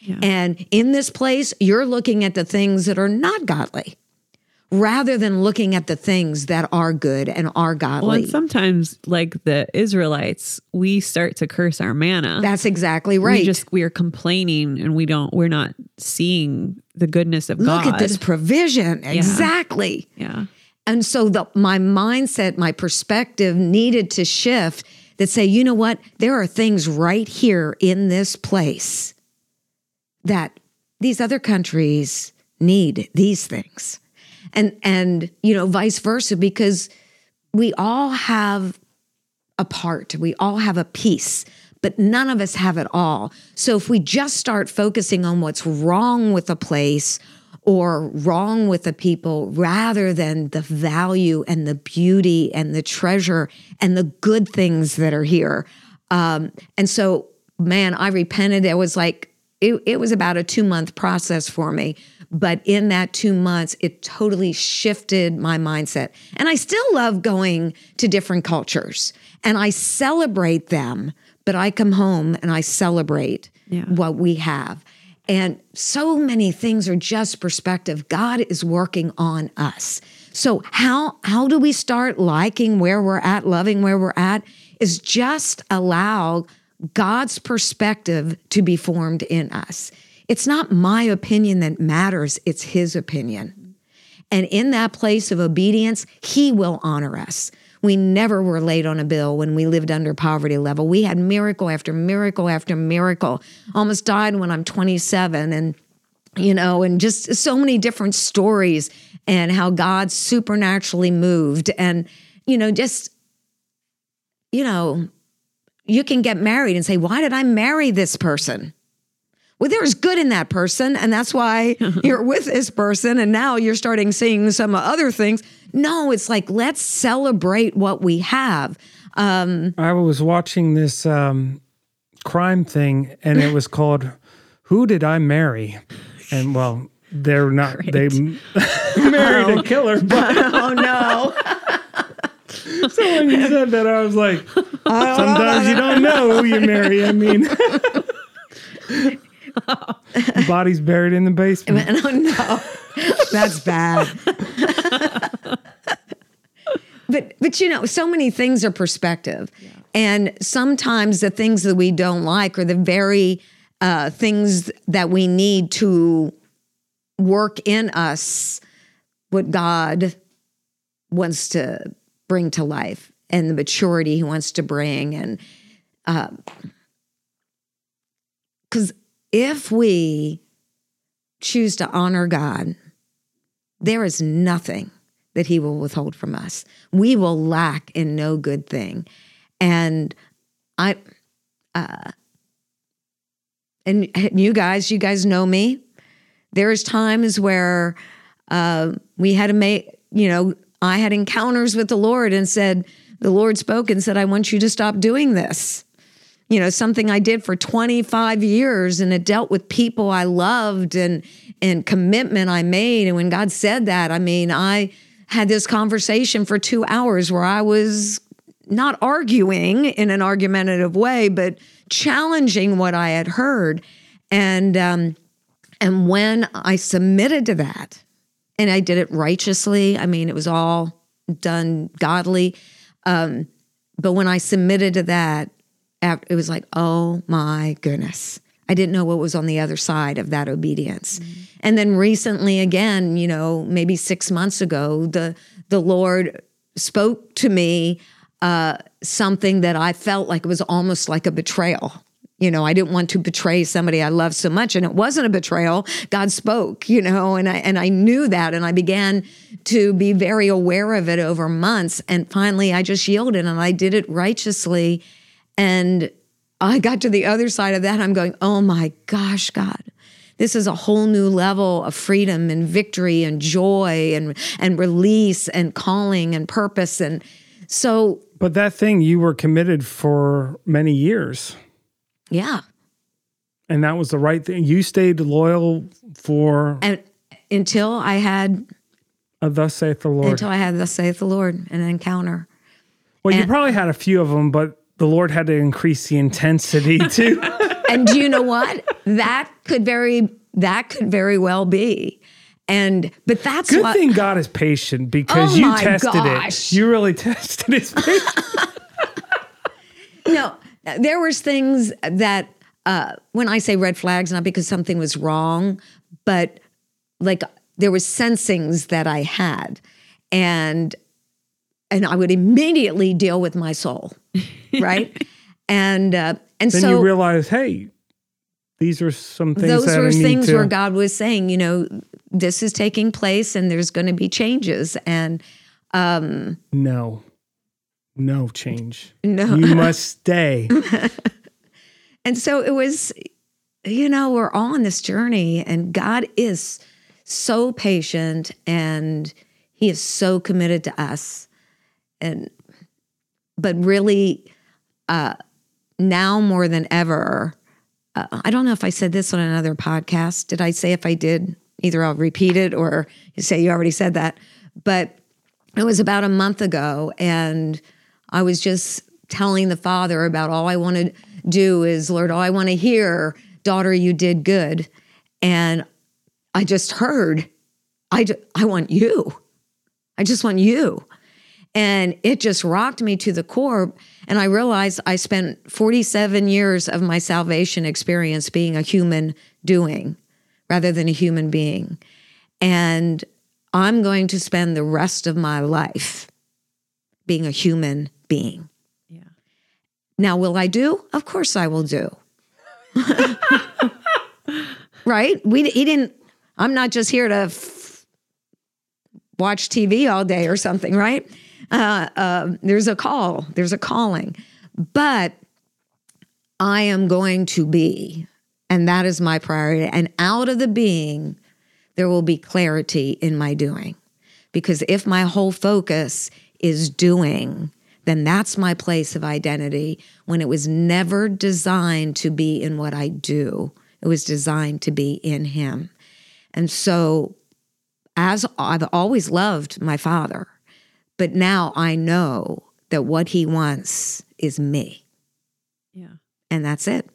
Yeah. And in this place, you're looking at the things that are not godly rather than looking at the things that are good and are Well, godly. and sometimes, like the Israelites, we start to curse our manna. That's exactly right. We just we are complaining, and we don't. We're not seeing the goodness of Look God. Look at this provision. Exactly. Yeah. And so the my mindset, my perspective needed to shift that say, you know what? There are things right here in this place that these other countries need these things. And and you know, vice versa, because we all have a part, we all have a piece, but none of us have it all. So if we just start focusing on what's wrong with a place or wrong with the people rather than the value and the beauty and the treasure and the good things that are here. Um, and so, man, I repented. It was like, it, it was about a two month process for me. But in that two months, it totally shifted my mindset. And I still love going to different cultures and I celebrate them, but I come home and I celebrate Yeah. what we have. And so many things are just perspective. God is working on us. So how how do we start liking where we're at, loving where we're at is just allow God's perspective to be formed in us. It's not my opinion that matters, it's his opinion. And in that place of obedience, he will honor us. We never were late on a bill when we lived under poverty level. We had miracle after miracle after miracle. Almost died when I'm 27 and you know, and just so many different stories and how God supernaturally moved and you know, just you know, you can get married and say, "Why did I marry this person?" Well, there's good in that person, and that's why you're with this person. And now you're starting seeing some other things. No, it's like let's celebrate what we have. Um, I was watching this um, crime thing, and it was called "Who Did I Marry?" And well, they're not they married a killer, but oh no! so when you said that, I was like, sometimes you don't know who you marry. I mean, body's buried in the basement. oh no, that's bad. but but you know, so many things are perspective, and sometimes the things that we don't like are the very uh, things that we need to work in us what God wants to bring to life and the maturity He wants to bring, and because if we choose to honor God, there is nothing that He will withhold from us. We will lack in no good thing. And I, uh, and you guys, you guys know me. There's times where uh, we had to make, you know, I had encounters with the Lord and said, the Lord spoke and said, I want you to stop doing this you know something i did for 25 years and it dealt with people i loved and and commitment i made. And when god said that i mean i had this conversation for two hours where i was not arguing in an argumentative way but challenging what i had heard. And um and when i submitted to that and i did it righteously i mean it was all done godly um but when i submitted to that it was like, oh my goodness. I didn't know what was on the other side of that obedience. And then recently again, you know, maybe 6 months ago, the the Lord spoke to me uh, something that I felt like it was almost like a betrayal. You know, I didn't want to betray somebody I love so much, and it wasn't a betrayal. God spoke, you know, and I and I knew that, and I began to be very aware of it over months. And finally, I just yielded, and I did it righteously. And I got to the other side of that. I'm going, oh my gosh, God. This is a whole new level of freedom and victory and joy and and release and calling and purpose. And so But that thing you were committed for many years, yeah. and that was the right thing. You stayed loyal for And until I had a thus saith the Lord. until I had thus saith the Lord, an encounter. well, you probably had a few of them, but the Lord had to increase the intensity too. and do you know what? That could very that could very well be. And but that's Good what thing God is patient because Oh you my tested gosh. it. You really tested his patience. no, there was things that uh, when I say red flags, not because something was wrong, but like there was sensings that I had, and and I would immediately deal with my soul, right? and uh, and then so you realize, hey, these are some things those were things to. where God was saying, you know, this is taking place, and there's going to be changes, and um, no, no change. no, You must stay. And so it was, you know, we're all on this journey, and God is so patient and he is so committed to us. And but really uh now more than ever, uh, I don't know if I said this on another podcast. Did I say if I did? Either I'll repeat it or you say you already said that. But it was about a month ago, and I was just telling the father about all I want to do is, Lord, all I want to hear, daughter, you did good. And I just heard, I, I want you. I just want you. And it just rocked me to the core. And I realized I spent 47 years of my salvation experience being a human doing rather than a human being. And I'm going to spend the rest of my life being a human being. Yeah. Now, will I do? Of course I will do. right? We he didn't I'm not just here to f- watch TV all day or something, right? Uh, uh, there's a call, there's a calling. But I am going to be, and that is my priority. And out of the being, there will be clarity in my doing. Because if my whole focus is doing, then that's my place of identity when it was never designed to be in what I do. It was designed to be in Him. And so, as I've always loved my father, but now I know that what he wants is me. Yeah. And that's it.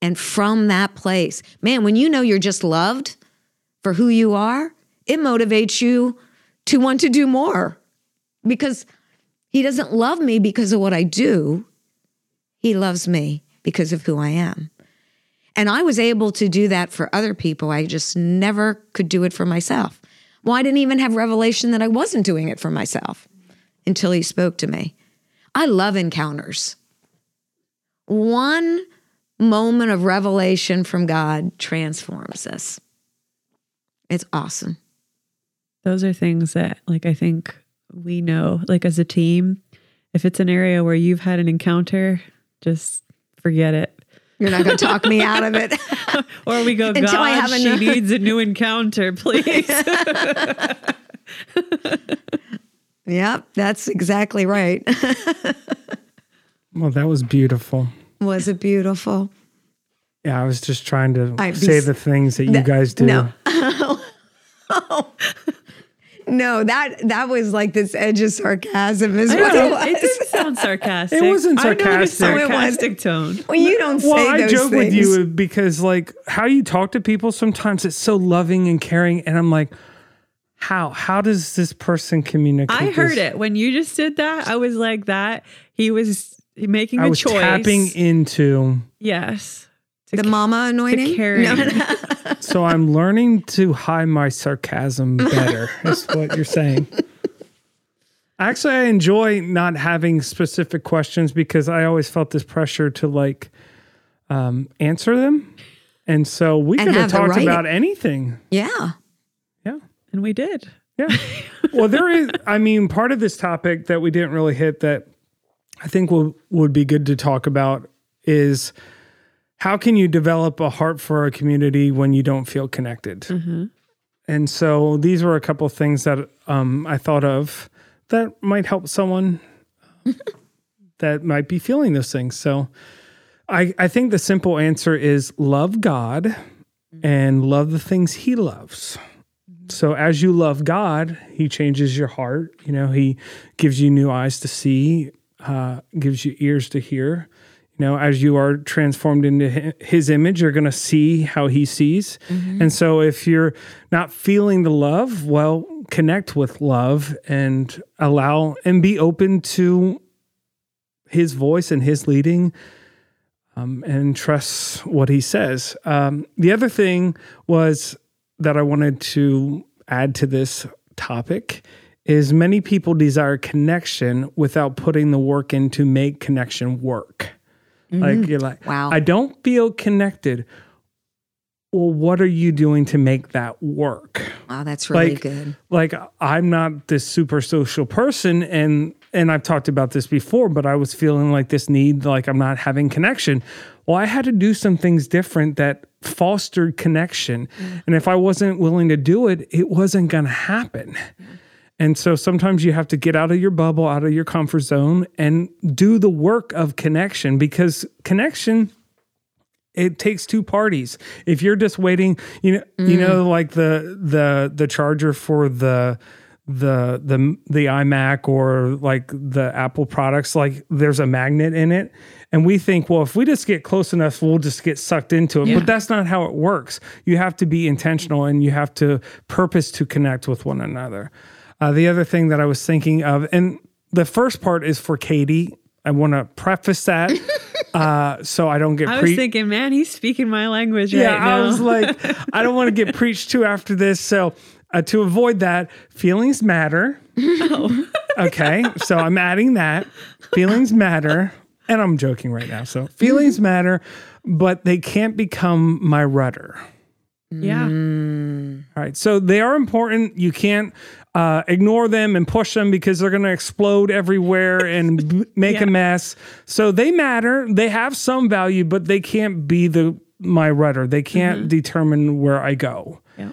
And from that place, man, when you know you're just loved for who you are, it motivates you to want to do more because he doesn't love me because of what I do. He loves me because of who I am. And I was able to do that for other people. I just never could do it for myself. Well, I didn't even have revelation that I wasn't doing it for myself until he spoke to me. I love encounters. One moment of revelation from God transforms us. It's awesome. Those are things that, like, I think we know, like, as a team, if it's an area where you've had an encounter, just forget it. You're not going to talk me out of it. Or we go, Until God, I have she enough- needs a new encounter, please. yep, that's exactly right. Well, that was beautiful. Was it beautiful? Yeah, I was just trying to I- say the things that you guys do. No. Oh. No, that that was like this edge of sarcasm is I what know, it was. it didn't sound sarcastic. Oh, it wasn't sarcastic. I noticed sarcastic. Oh, it was. sarcastic tone. well, you don't Well, say I those joke things. with you because like how you talk to people sometimes it's so loving and caring, and I'm like, how how does this person communicate? I heard this? it when you just did that. I was like that. He was making I the was choice. tapping into. yes. The mama anointing. The. No, no. So I'm learning to hide my sarcasm better. is what you're saying. Actually, I enjoy not having specific questions because I always felt this pressure to like um, answer them, and so we And could have have the talked right- about anything. Yeah. Yeah. And we did. Yeah. well, there is, I mean, part of this topic that we didn't really hit that I think will, would be good to talk about is how can you develop a heart for a community when you don't feel connected? And so these were a couple of things that um, I thought of that might help someone that might be feeling those things. So I, I think the simple answer is love God and love the things he loves. So as you love God, He changes your heart. You know, He gives you new eyes to see, uh, gives you ears to hear. You know, as you are transformed into His image, you're going to see how He sees. And so, if you're not feeling the love, well, connect with love and allow and be open to His voice and His leading. Um, and trust what he says. Um, the other thing was that I wanted to add to this topic is many people desire connection without putting the work in to make connection work. Like mm-hmm. you're like, Wow. I don't feel connected. Well, what are you doing to make that work? Wow, that's really Like- good. like I'm not this super social person and and I've talked about this before, but I was feeling like this need like I'm not having connection. Well, I had to do some things different that fostered connection. Mm. And if I wasn't willing to do it, it wasn't going to happen. Mm. And so sometimes you have to get out of your bubble, out of your comfort zone, and do the work of connection because connection it takes two parties. If you're just waiting, you know, mm. you know, like the the the charger for the the the the iMac or like the Apple products, like there's a magnet in it. And we think, well, if we just get close enough, we'll just get sucked into it. Yeah. But that's not how it works. You have to be intentional and you have to purpose to connect with one another. Uh, the other thing that I was thinking of, and the first part is for Katie. I want to preface that uh, so I don't get. I was thinking, man, he's speaking my language yeah, right now. I was like, I don't want to get preached to after this. So uh, to avoid that, feelings matter. Oh. okay, so I'm adding that. Feelings matter, and I'm joking right now. So feelings matter, but they can't become my rudder. Yeah. Mm. All right. So they are important. You can't uh, ignore them and push them because they're going to explode everywhere and b- make yeah. a mess. So they matter. They have some value, but they can't be the my rudder. They can't mm-hmm. determine where I go. Yeah.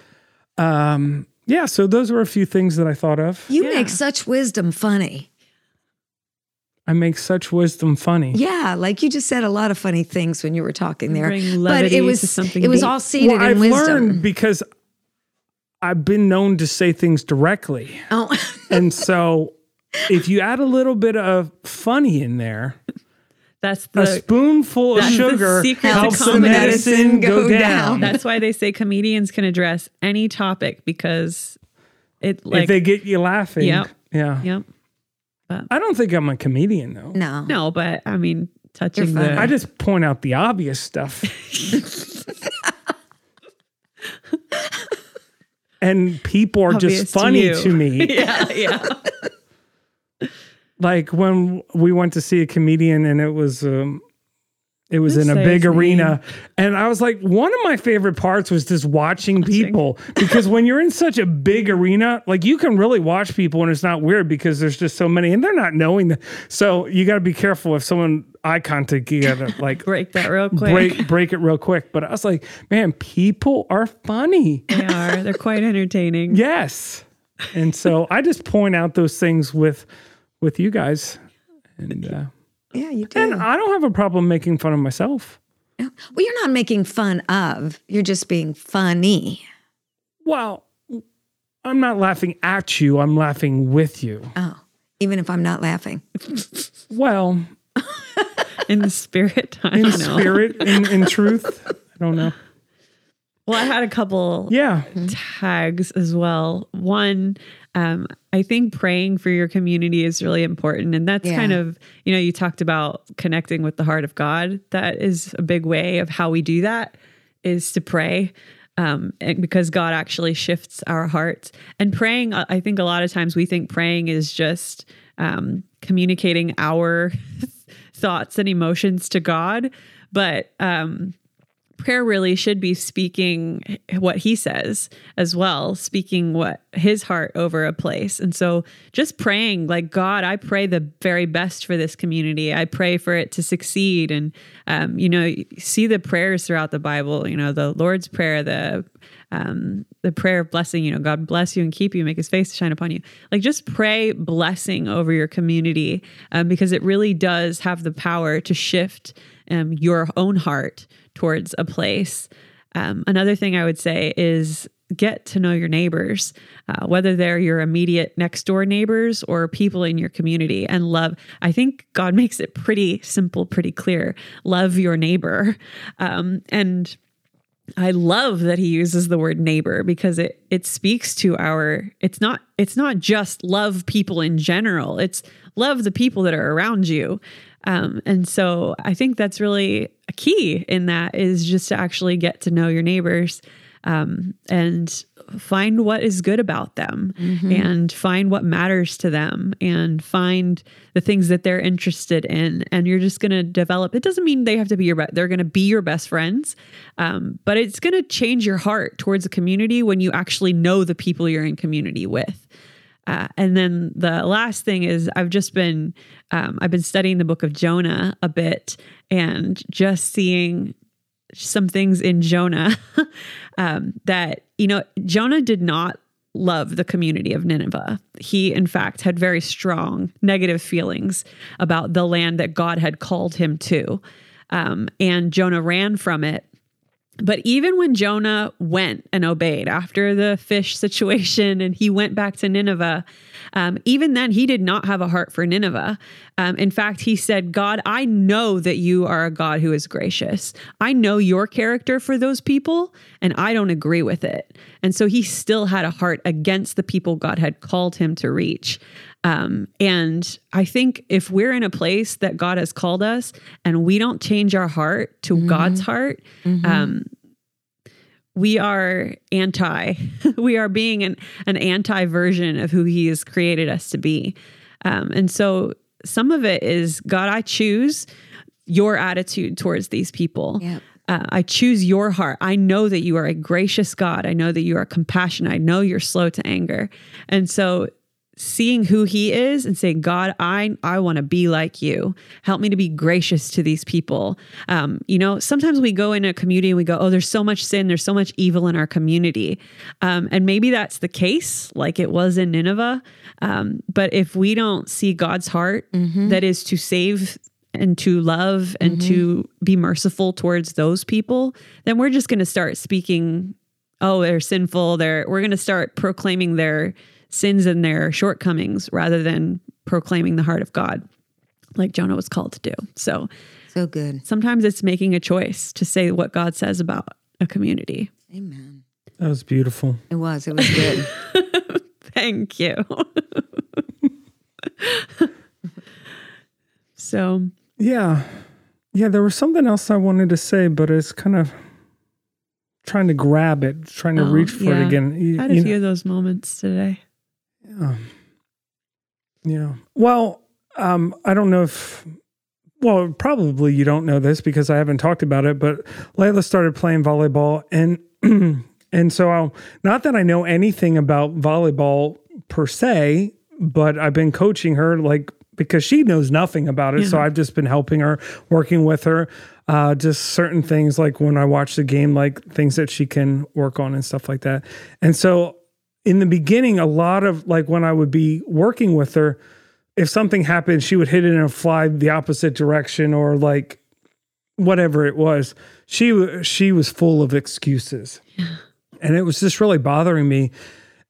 Um, yeah. So those were a few things that I thought of. You yeah. make such wisdom funny. I make such wisdom funny. Yeah, like you just said a lot of funny things when you were talking there. but it was something it was all seated well, in I've wisdom. learned because I've been known to say things directly. Oh. and so if you add a little bit of funny in there, that's the, a spoonful of sugar helps the medicine go, down. down. That's why they say comedians can address any topic because it like if they get you laughing. Yep. Yeah. Yep. But I don't think I'm a comedian though. No. No, but I mean, touching the. I just point out the obvious stuff. and people are Obvious just funny to, to me. yeah, yeah. like when we went to see a comedian and it was um, it was in a big arena. And I was like, one of my favorite parts was just watching, watching. people because when you're in such a big arena, like you can really watch people and it's not weird because there's just so many and they're not knowing that. So you got to be careful if someone eye contact, you got to like break that real quick. Break, break it real quick. But I was like, man, people are funny. They are. They're quite entertaining. yes. And so I just point out those things with, with you guys. And, uh, yeah, you do. And I don't have a problem making fun of myself. Well, you're not making fun of, you're just being funny. Well, I'm not laughing at you, I'm laughing with you. Oh, even if I'm not laughing. well, in spirit, I in spirit, in, in truth, I don't know. Well, I had a couple yeah. tags as well. One, um, I think praying for your community is really important. And that's yeah. kind of, you know, you talked about connecting with the heart of God. That is a big way of how we do that is to pray. Um, and because God actually shifts our hearts. And praying, I think a lot of times we think praying is just um, communicating our thoughts and emotions to God. But um, prayer really should be speaking what he says as well, speaking what his heart over a place. And so just praying, like, God, I pray the very best for this community. I pray for it to succeed. And, um, you know, see the prayers throughout the Bible, you know, the Lord's Prayer, the um, the prayer of blessing, you know, God bless you and keep you, make his face shine upon you. Like just pray blessing over your community um, because it really does have the power to shift um, your own heart towards a place. Um, another thing I would say is get to know your neighbors, uh, whether they're your immediate next door neighbors or people in your community, and love. I think God makes it pretty simple, pretty clear. Love your neighbor. Um, and I love that he uses the word neighbor because it it speaks to our it's not it's not just love people in general. It's love the people that are around you. Um, and so I think that's really a key in that is just to actually get to know your neighbors um, and find what is good about them mm-hmm. and find what matters to them and find the things that they're interested in and you're just going to develop it doesn't mean they have to be your they're going to be your best friends um, but it's going to change your heart towards a community when you actually know the people you're in community with uh, and then the last thing is I've just been um, I've been studying the book of Jonah a bit and just seeing some things in Jonah um, that, you know, Jonah did not love the community of Nineveh. He, in fact, had very strong negative feelings about the land that God had called him to. Um, and Jonah ran from it but even when Jonah went and obeyed after the fish situation and he went back to Nineveh, um, even then he did not have a heart for Nineveh. Um, in fact, he said, God, I know that you are a God who is gracious. I know your character for those people, and I don't agree with it. And so he still had a heart against the people God had called him to reach. Um, and I think if we're in a place that God has called us and we don't change our heart to mm-hmm. God's heart, mm-hmm. um, we are anti. we are being an, an anti version of who He has created us to be. Um, and so some of it is God, I choose your attitude towards these people. Yep. Uh, I choose your heart. I know that you are a gracious God. I know that you are compassionate. I know you're slow to anger. And so seeing who he is and saying god i i want to be like you. Help me to be gracious to these people. Um, you know sometimes we go in a community and we go oh there's so much sin there's so much evil in our community. Um, and maybe that's the case like it was in nineveh. Um, but if we don't see god's heart mm-hmm. that is to save and to love and mm-hmm. to be merciful towards those people then we're just going to start speaking oh they're sinful. They're we're going to start proclaiming their sins and their shortcomings rather than proclaiming the heart of God, like Jonah was called to do. So, so good. Sometimes it's making a choice to say what God says about a community. Amen. That was beautiful. It was. It was good. Thank you. so, yeah. Yeah, there was something else I wanted to say, but it's kind of trying to grab it, trying to oh, reach for yeah. it again. You, I had a few know. of those moments today. Yeah. Yeah. Well, um, I don't know if well, probably you don't know this because I haven't talked about it, but Layla started playing volleyball and and so I'll, not that I know anything about volleyball per se, but I've been coaching her like because she knows nothing about it. Yeah. So I've just been helping her, working with her, uh, just certain things like when I watch the game, like things that she can work on and stuff like that. And so in the beginning, a lot of like when I would be working with her, if something happened, she would hit it and fly the opposite direction or like whatever it was. She she was full of excuses, yeah. and it was just really bothering me.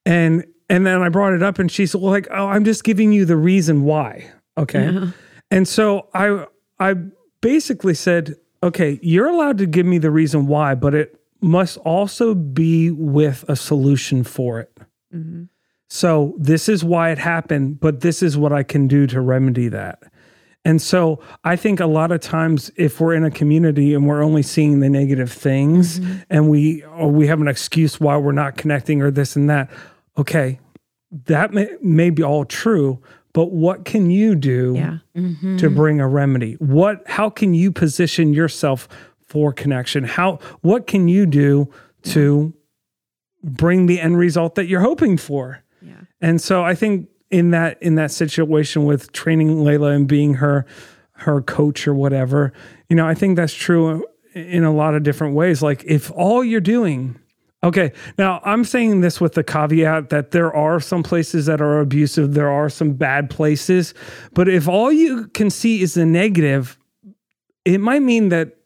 And and then I brought it up, and she's like, "Oh, I'm just giving you the reason why." Okay, yeah. and so I I basically said, "Okay, you're allowed to give me the reason why, but it must also be with a solution for it." Mm-hmm. So this is why it happened, but this is what I can do to remedy that. And so I think a lot of times if we're in a community and we're only seeing the negative things mm-hmm. and we or we have an excuse why we're not connecting or this and that, okay, that may, may be all true, but what can you do yeah. mm-hmm. to bring a remedy? What how can you position yourself for connection? How what can you do to bring the end result that you're hoping for. Yeah. And so I think in that in that situation with training Layla and being her her coach or whatever, you know, I think that's true in a lot of different ways. Like if all you're doing Okay. Now, I'm saying this with the caveat that there are some places that are abusive, there are some bad places, but if all you can see is the negative, it might mean that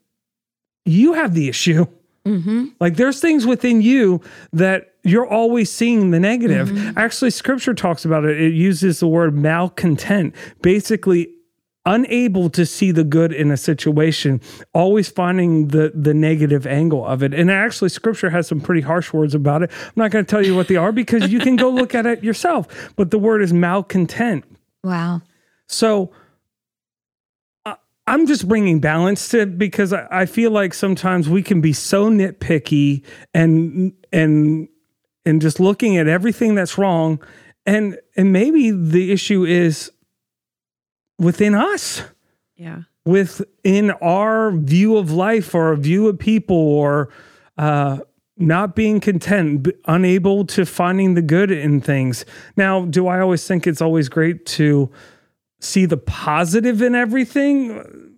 you have the issue. Mm-hmm. Like there's things within you that you're always seeing the negative. Mm-hmm. Actually, scripture talks about it. It uses the word malcontent, basically unable to see the good in a situation, always finding the the negative angle of it. And actually scripture has some pretty harsh words about it. I'm not going to tell you what they are because you can go look at it yourself. But the word is malcontent. Wow. So I'm just bringing balance to because I, I feel like sometimes we can be so nitpicky and and and just looking at everything that's wrong. And and maybe the issue is within us. Yeah. Within our view of life or a view of people or uh not being content unable to finding the good in things. Now do i always think it's always great to see the positive in everything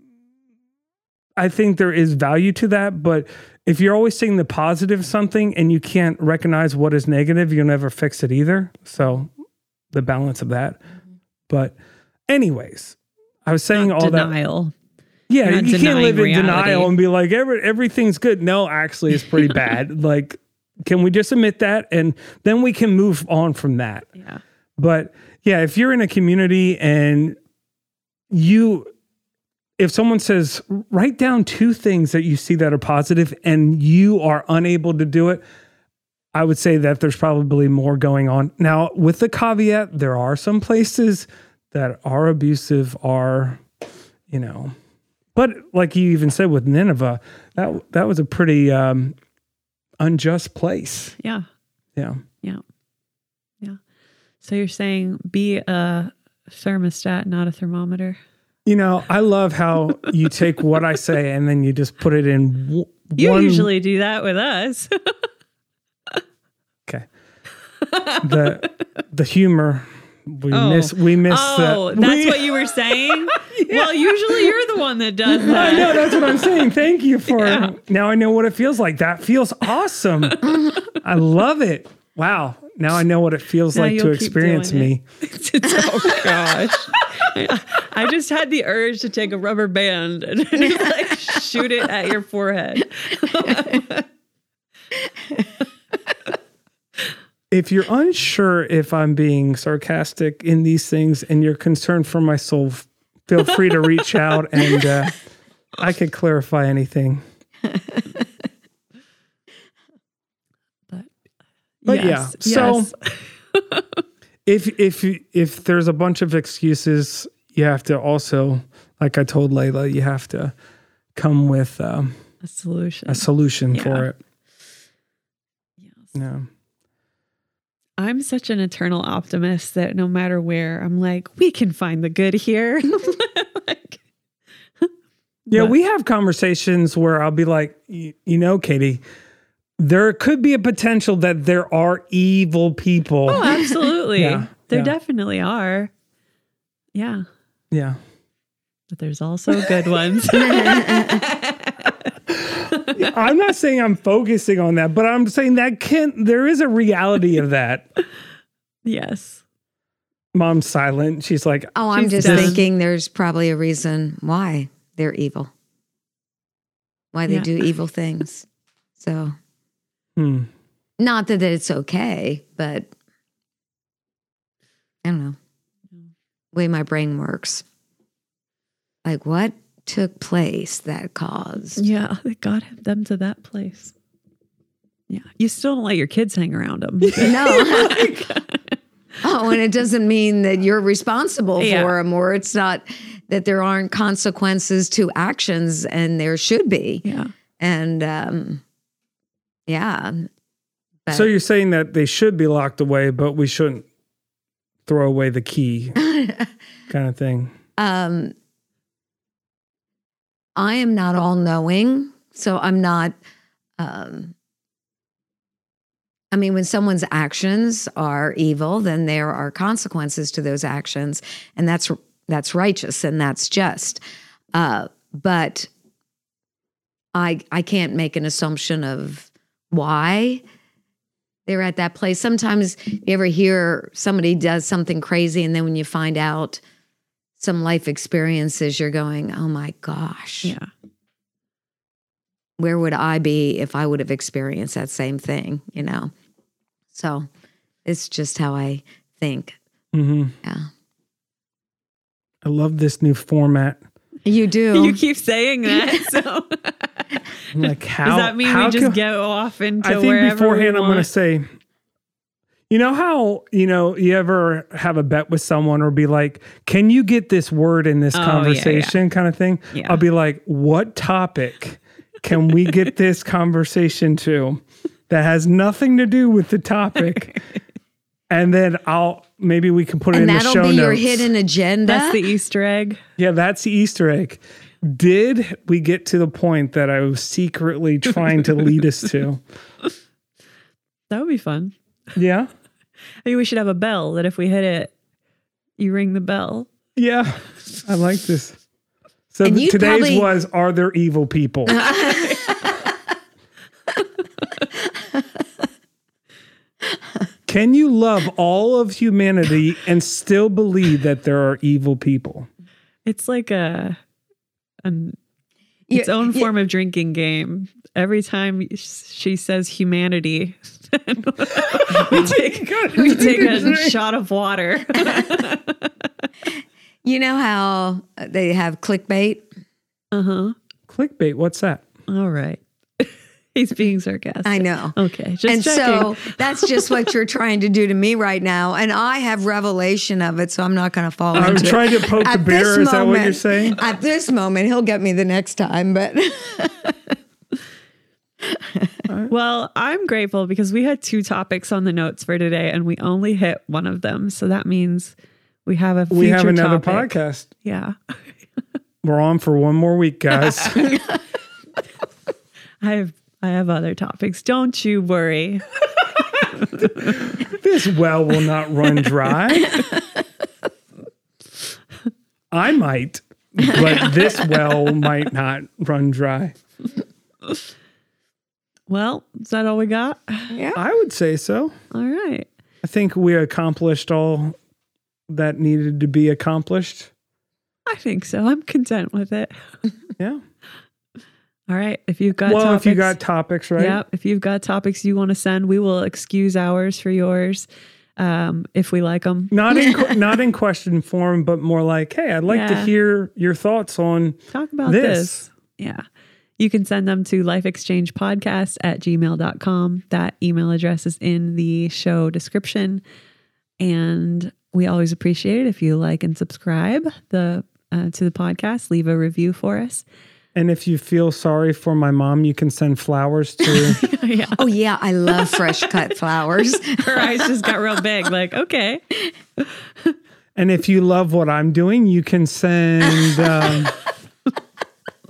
I think there is value to that, but if you're always seeing the positive something and you can't recognize what is negative, you'll never fix it either. So the balance of that. Mm-hmm. But anyways, I was saying all that Denial. yeah, You're not you can't live in denying denial and be like Every, everything's good. No, actually, it's pretty bad. Like, can we just admit that, and then we can move on from that? Yeah. But yeah, if you're in a community and you, if someone says write down two things that you see that are positive, and you are unable to do it. I would say that there's probably more going on. Now, with the caveat, there are some places that are abusive, are, you know, but like you even said with Nineveh, that that was a pretty um, unjust place. Yeah. Yeah. Yeah. Yeah. So you're saying be a thermostat, not a thermometer? You know, I love how you take what I say and then you just put it in w- You one. usually do that with us. okay. The the humor we Oh. miss we miss oh, that. that's We- what you were saying? Well, usually you're the one that does I know that's what I'm saying. Thank you for Yeah. now. I know what it feels like. That feels awesome. I love it. Wow. Now I know what it feels Now like to experience me. oh gosh. I, I just had the urge to take a rubber band and just like shoot it at your forehead. If you're unsure if I'm being sarcastic in these things and you're concerned for my soul, feel free to reach out and uh, I could clarify anything. But yes, yeah, so- yes. If if if there's a bunch of excuses, you have to also, like I told Layla, you have to come with um, a solution. a solution Yeah. for it. Yes. Yeah. I'm such an eternal optimist that no matter where, I'm like, we can find the good here. like, Yeah, But- we have conversations where I'll be like, "Y- you know, Katie, there could be a potential that there are evil people. oh, absolutely. Yeah, there yeah. definitely are. Yeah. Yeah. But there's also good ones. I'm not saying I'm focusing on that, but I'm saying that can there is a reality of that. yes. Mom's silent. She's like, Oh, I'm just done. thinking there's probably a reason why they're evil, why they Yeah. do evil things. So, hmm. not that it's okay, but I don't know. way my brain works. Like, what took place that caused? Yeah. They got them to that place. Yeah. You still don't let your kids hang around them. No. oh, and it doesn't mean that you're responsible Yeah. for them, or it's not that there aren't consequences to actions, and there should be. yeah. And um, yeah. But, So you're saying that they should be locked away, but we shouldn't throw away the key kind of thing. um, I am not all knowing, so I'm not. Um, I mean, when someone's actions are evil, then there are consequences to those actions, and that's that's righteous and that's just. Uh, but I I can't make an assumption of why they're at that place. Sometimes you ever hear somebody does something crazy, and then when you find out some life experiences, you're going, "Oh my gosh, Yeah. where would I be if I would have experienced that same thing?" You know. So it's just how I think. hmm Yeah, I love this new format. You do. You keep saying that. So like, how does that mean how we just co- go off into I think beforehand, I'm going to say, you know how you know you ever have a bet with someone or be like, "Can you get this word in this Oh, yeah, yeah. conversation?" kind of thing. Yeah. I'll be like, "What topic can we get this conversation to that has nothing to do with the topic?" and then I'll maybe we can put it and in the show notes. that'll show be notes. your hidden agenda. That's the Easter egg. Yeah, that's the Easter egg. Did we get to the point that I was secretly trying to lead us to? That would be fun. Yeah. Maybe we should have a bell that if we hit it, you ring the bell. Yeah, I like this. So th- today's probably- was Are there evil people? Can you love all of humanity and still believe that there are evil people? It's like a an You- its own you- form of drinking game. Every time she says humanity, we take we take a shot of water. You know how they have clickbait? Uh huh. Clickbait, what's that? All right. He's being sarcastic. I know. Okay, just and checking. so that's just what you're trying to do to me right now. And I have revelation of it, so I'm not going to fall I'm into trying it. to poke the At bear. this Is that what you're moment- saying? At this moment, he'll get me the next time. But Well, I'm grateful because we had two topics on the notes for today, and we only hit one of them. So that means we have a We have another topic. podcast. Yeah, We're on for one more week, guys. I have I have other topics. Don't you worry. this well will not run dry. I might, but this well might not run dry. Well, is that all we got? Yeah. I would say so. All right. I think we accomplished all that needed to be accomplished. I think so. I'm content with it. Yeah. All right. If you've got well, topics, if you got topics, right? yeah, if you've got topics you want to send, we will excuse ours for yours um, if we like them. Not in not in question form, but more like, hey, I'd like to hear your thoughts on Talk about This. this. Yeah. You can send them to lifeexchangepodcast at gmail.com. That email address is in the show description. And we always appreciate it if you like and subscribe the uh, to the podcast. Leave a review for us. And if you feel sorry for my mom, you can send flowers to. yeah. oh yeah, I love fresh cut flowers. Her eyes just got real big. Like, okay. and if you love what I'm doing, you can send um,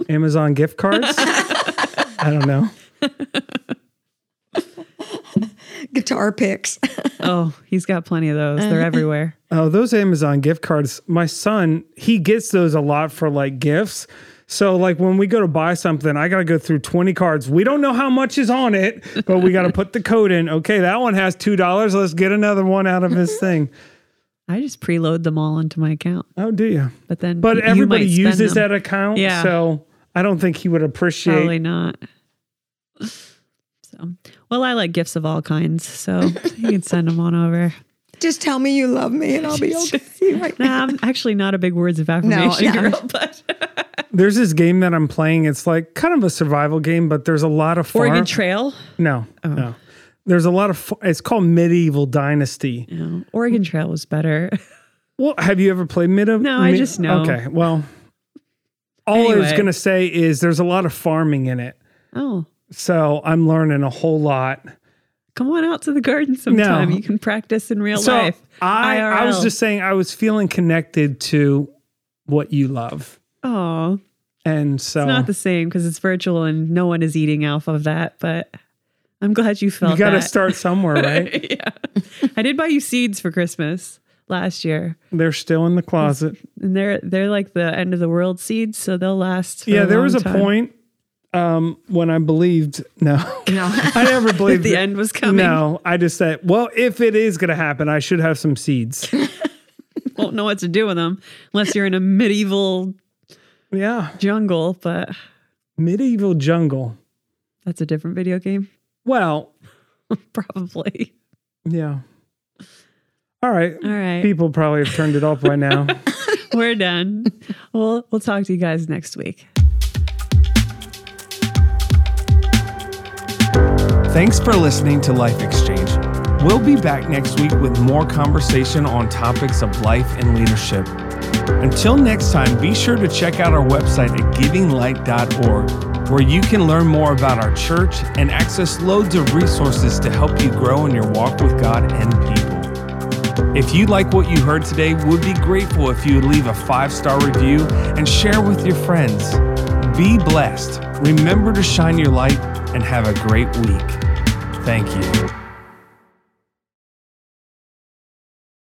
Amazon gift cards. I don't know. Guitar picks. Oh, he's got plenty of those. They're everywhere. Oh, those Amazon gift cards. My son, he gets those a lot for like gifts. So, like when we go to buy something, I got to go through 20 cards. We don't know how much is on it, but we got to put the code in. Okay, that one has $2. Let's get another one out of this thing. I just preload them all into my account. Oh, do you? But then But you everybody might spend uses them. that account. Yeah. So, I don't think he would appreciate Probably not. So, well, I like gifts of all kinds, so you can send them on over. Just tell me you love me, and I'll be okay. Right. Nah, I'm actually not a big words of affirmation no. girl, but There's this game that I'm playing. It's like kind of a survival game, but there's a lot of farm. Oregon Trail. no, Oh. no. There's a lot of. It's called Medieval Dynasty. Know, Oregon Trail was better. Well, have you ever played Medieval? No, I just know. Okay, well, all I was gonna say is there's a lot of farming in it, Oh, so I'm learning a whole lot. come on out to the garden sometime. No. You can practice in real So life. I, I was just saying I was feeling connected to what you love, Oh, and so it's not the same because it's virtual and no one is eating off of that. But I'm glad you felt you got to that. start somewhere, right? yeah, I did buy you seeds for Christmas last year. They're still in the closet. And they're they're like the end of the world seeds, so they'll last. For Yeah, a there long was a time. point um, when I believed. No, No. I never believed the that- end was coming. No, I just said, well, if it is going to happen, I should have some seeds. Won't know what to do with them unless you're in a medieval yeah, jungle. But medieval jungle. that's a different video game, Well, probably. yeah. All right. All right, People probably have turned it off by now. we're done. We'll we'll talk to you guys next week. Thanks for listening to Life Exchange. We'll be back next week with more conversation on topics of life and leadership. Until next time, be sure to check out our website at givinglight.org, where you can learn more about our church and access loads of resources to help you grow in your walk with God and people. If you like what you heard today, we'd be grateful if you would leave a five star review and share with your friends. Be blessed. Remember to shine your light and have a great week. Thank you.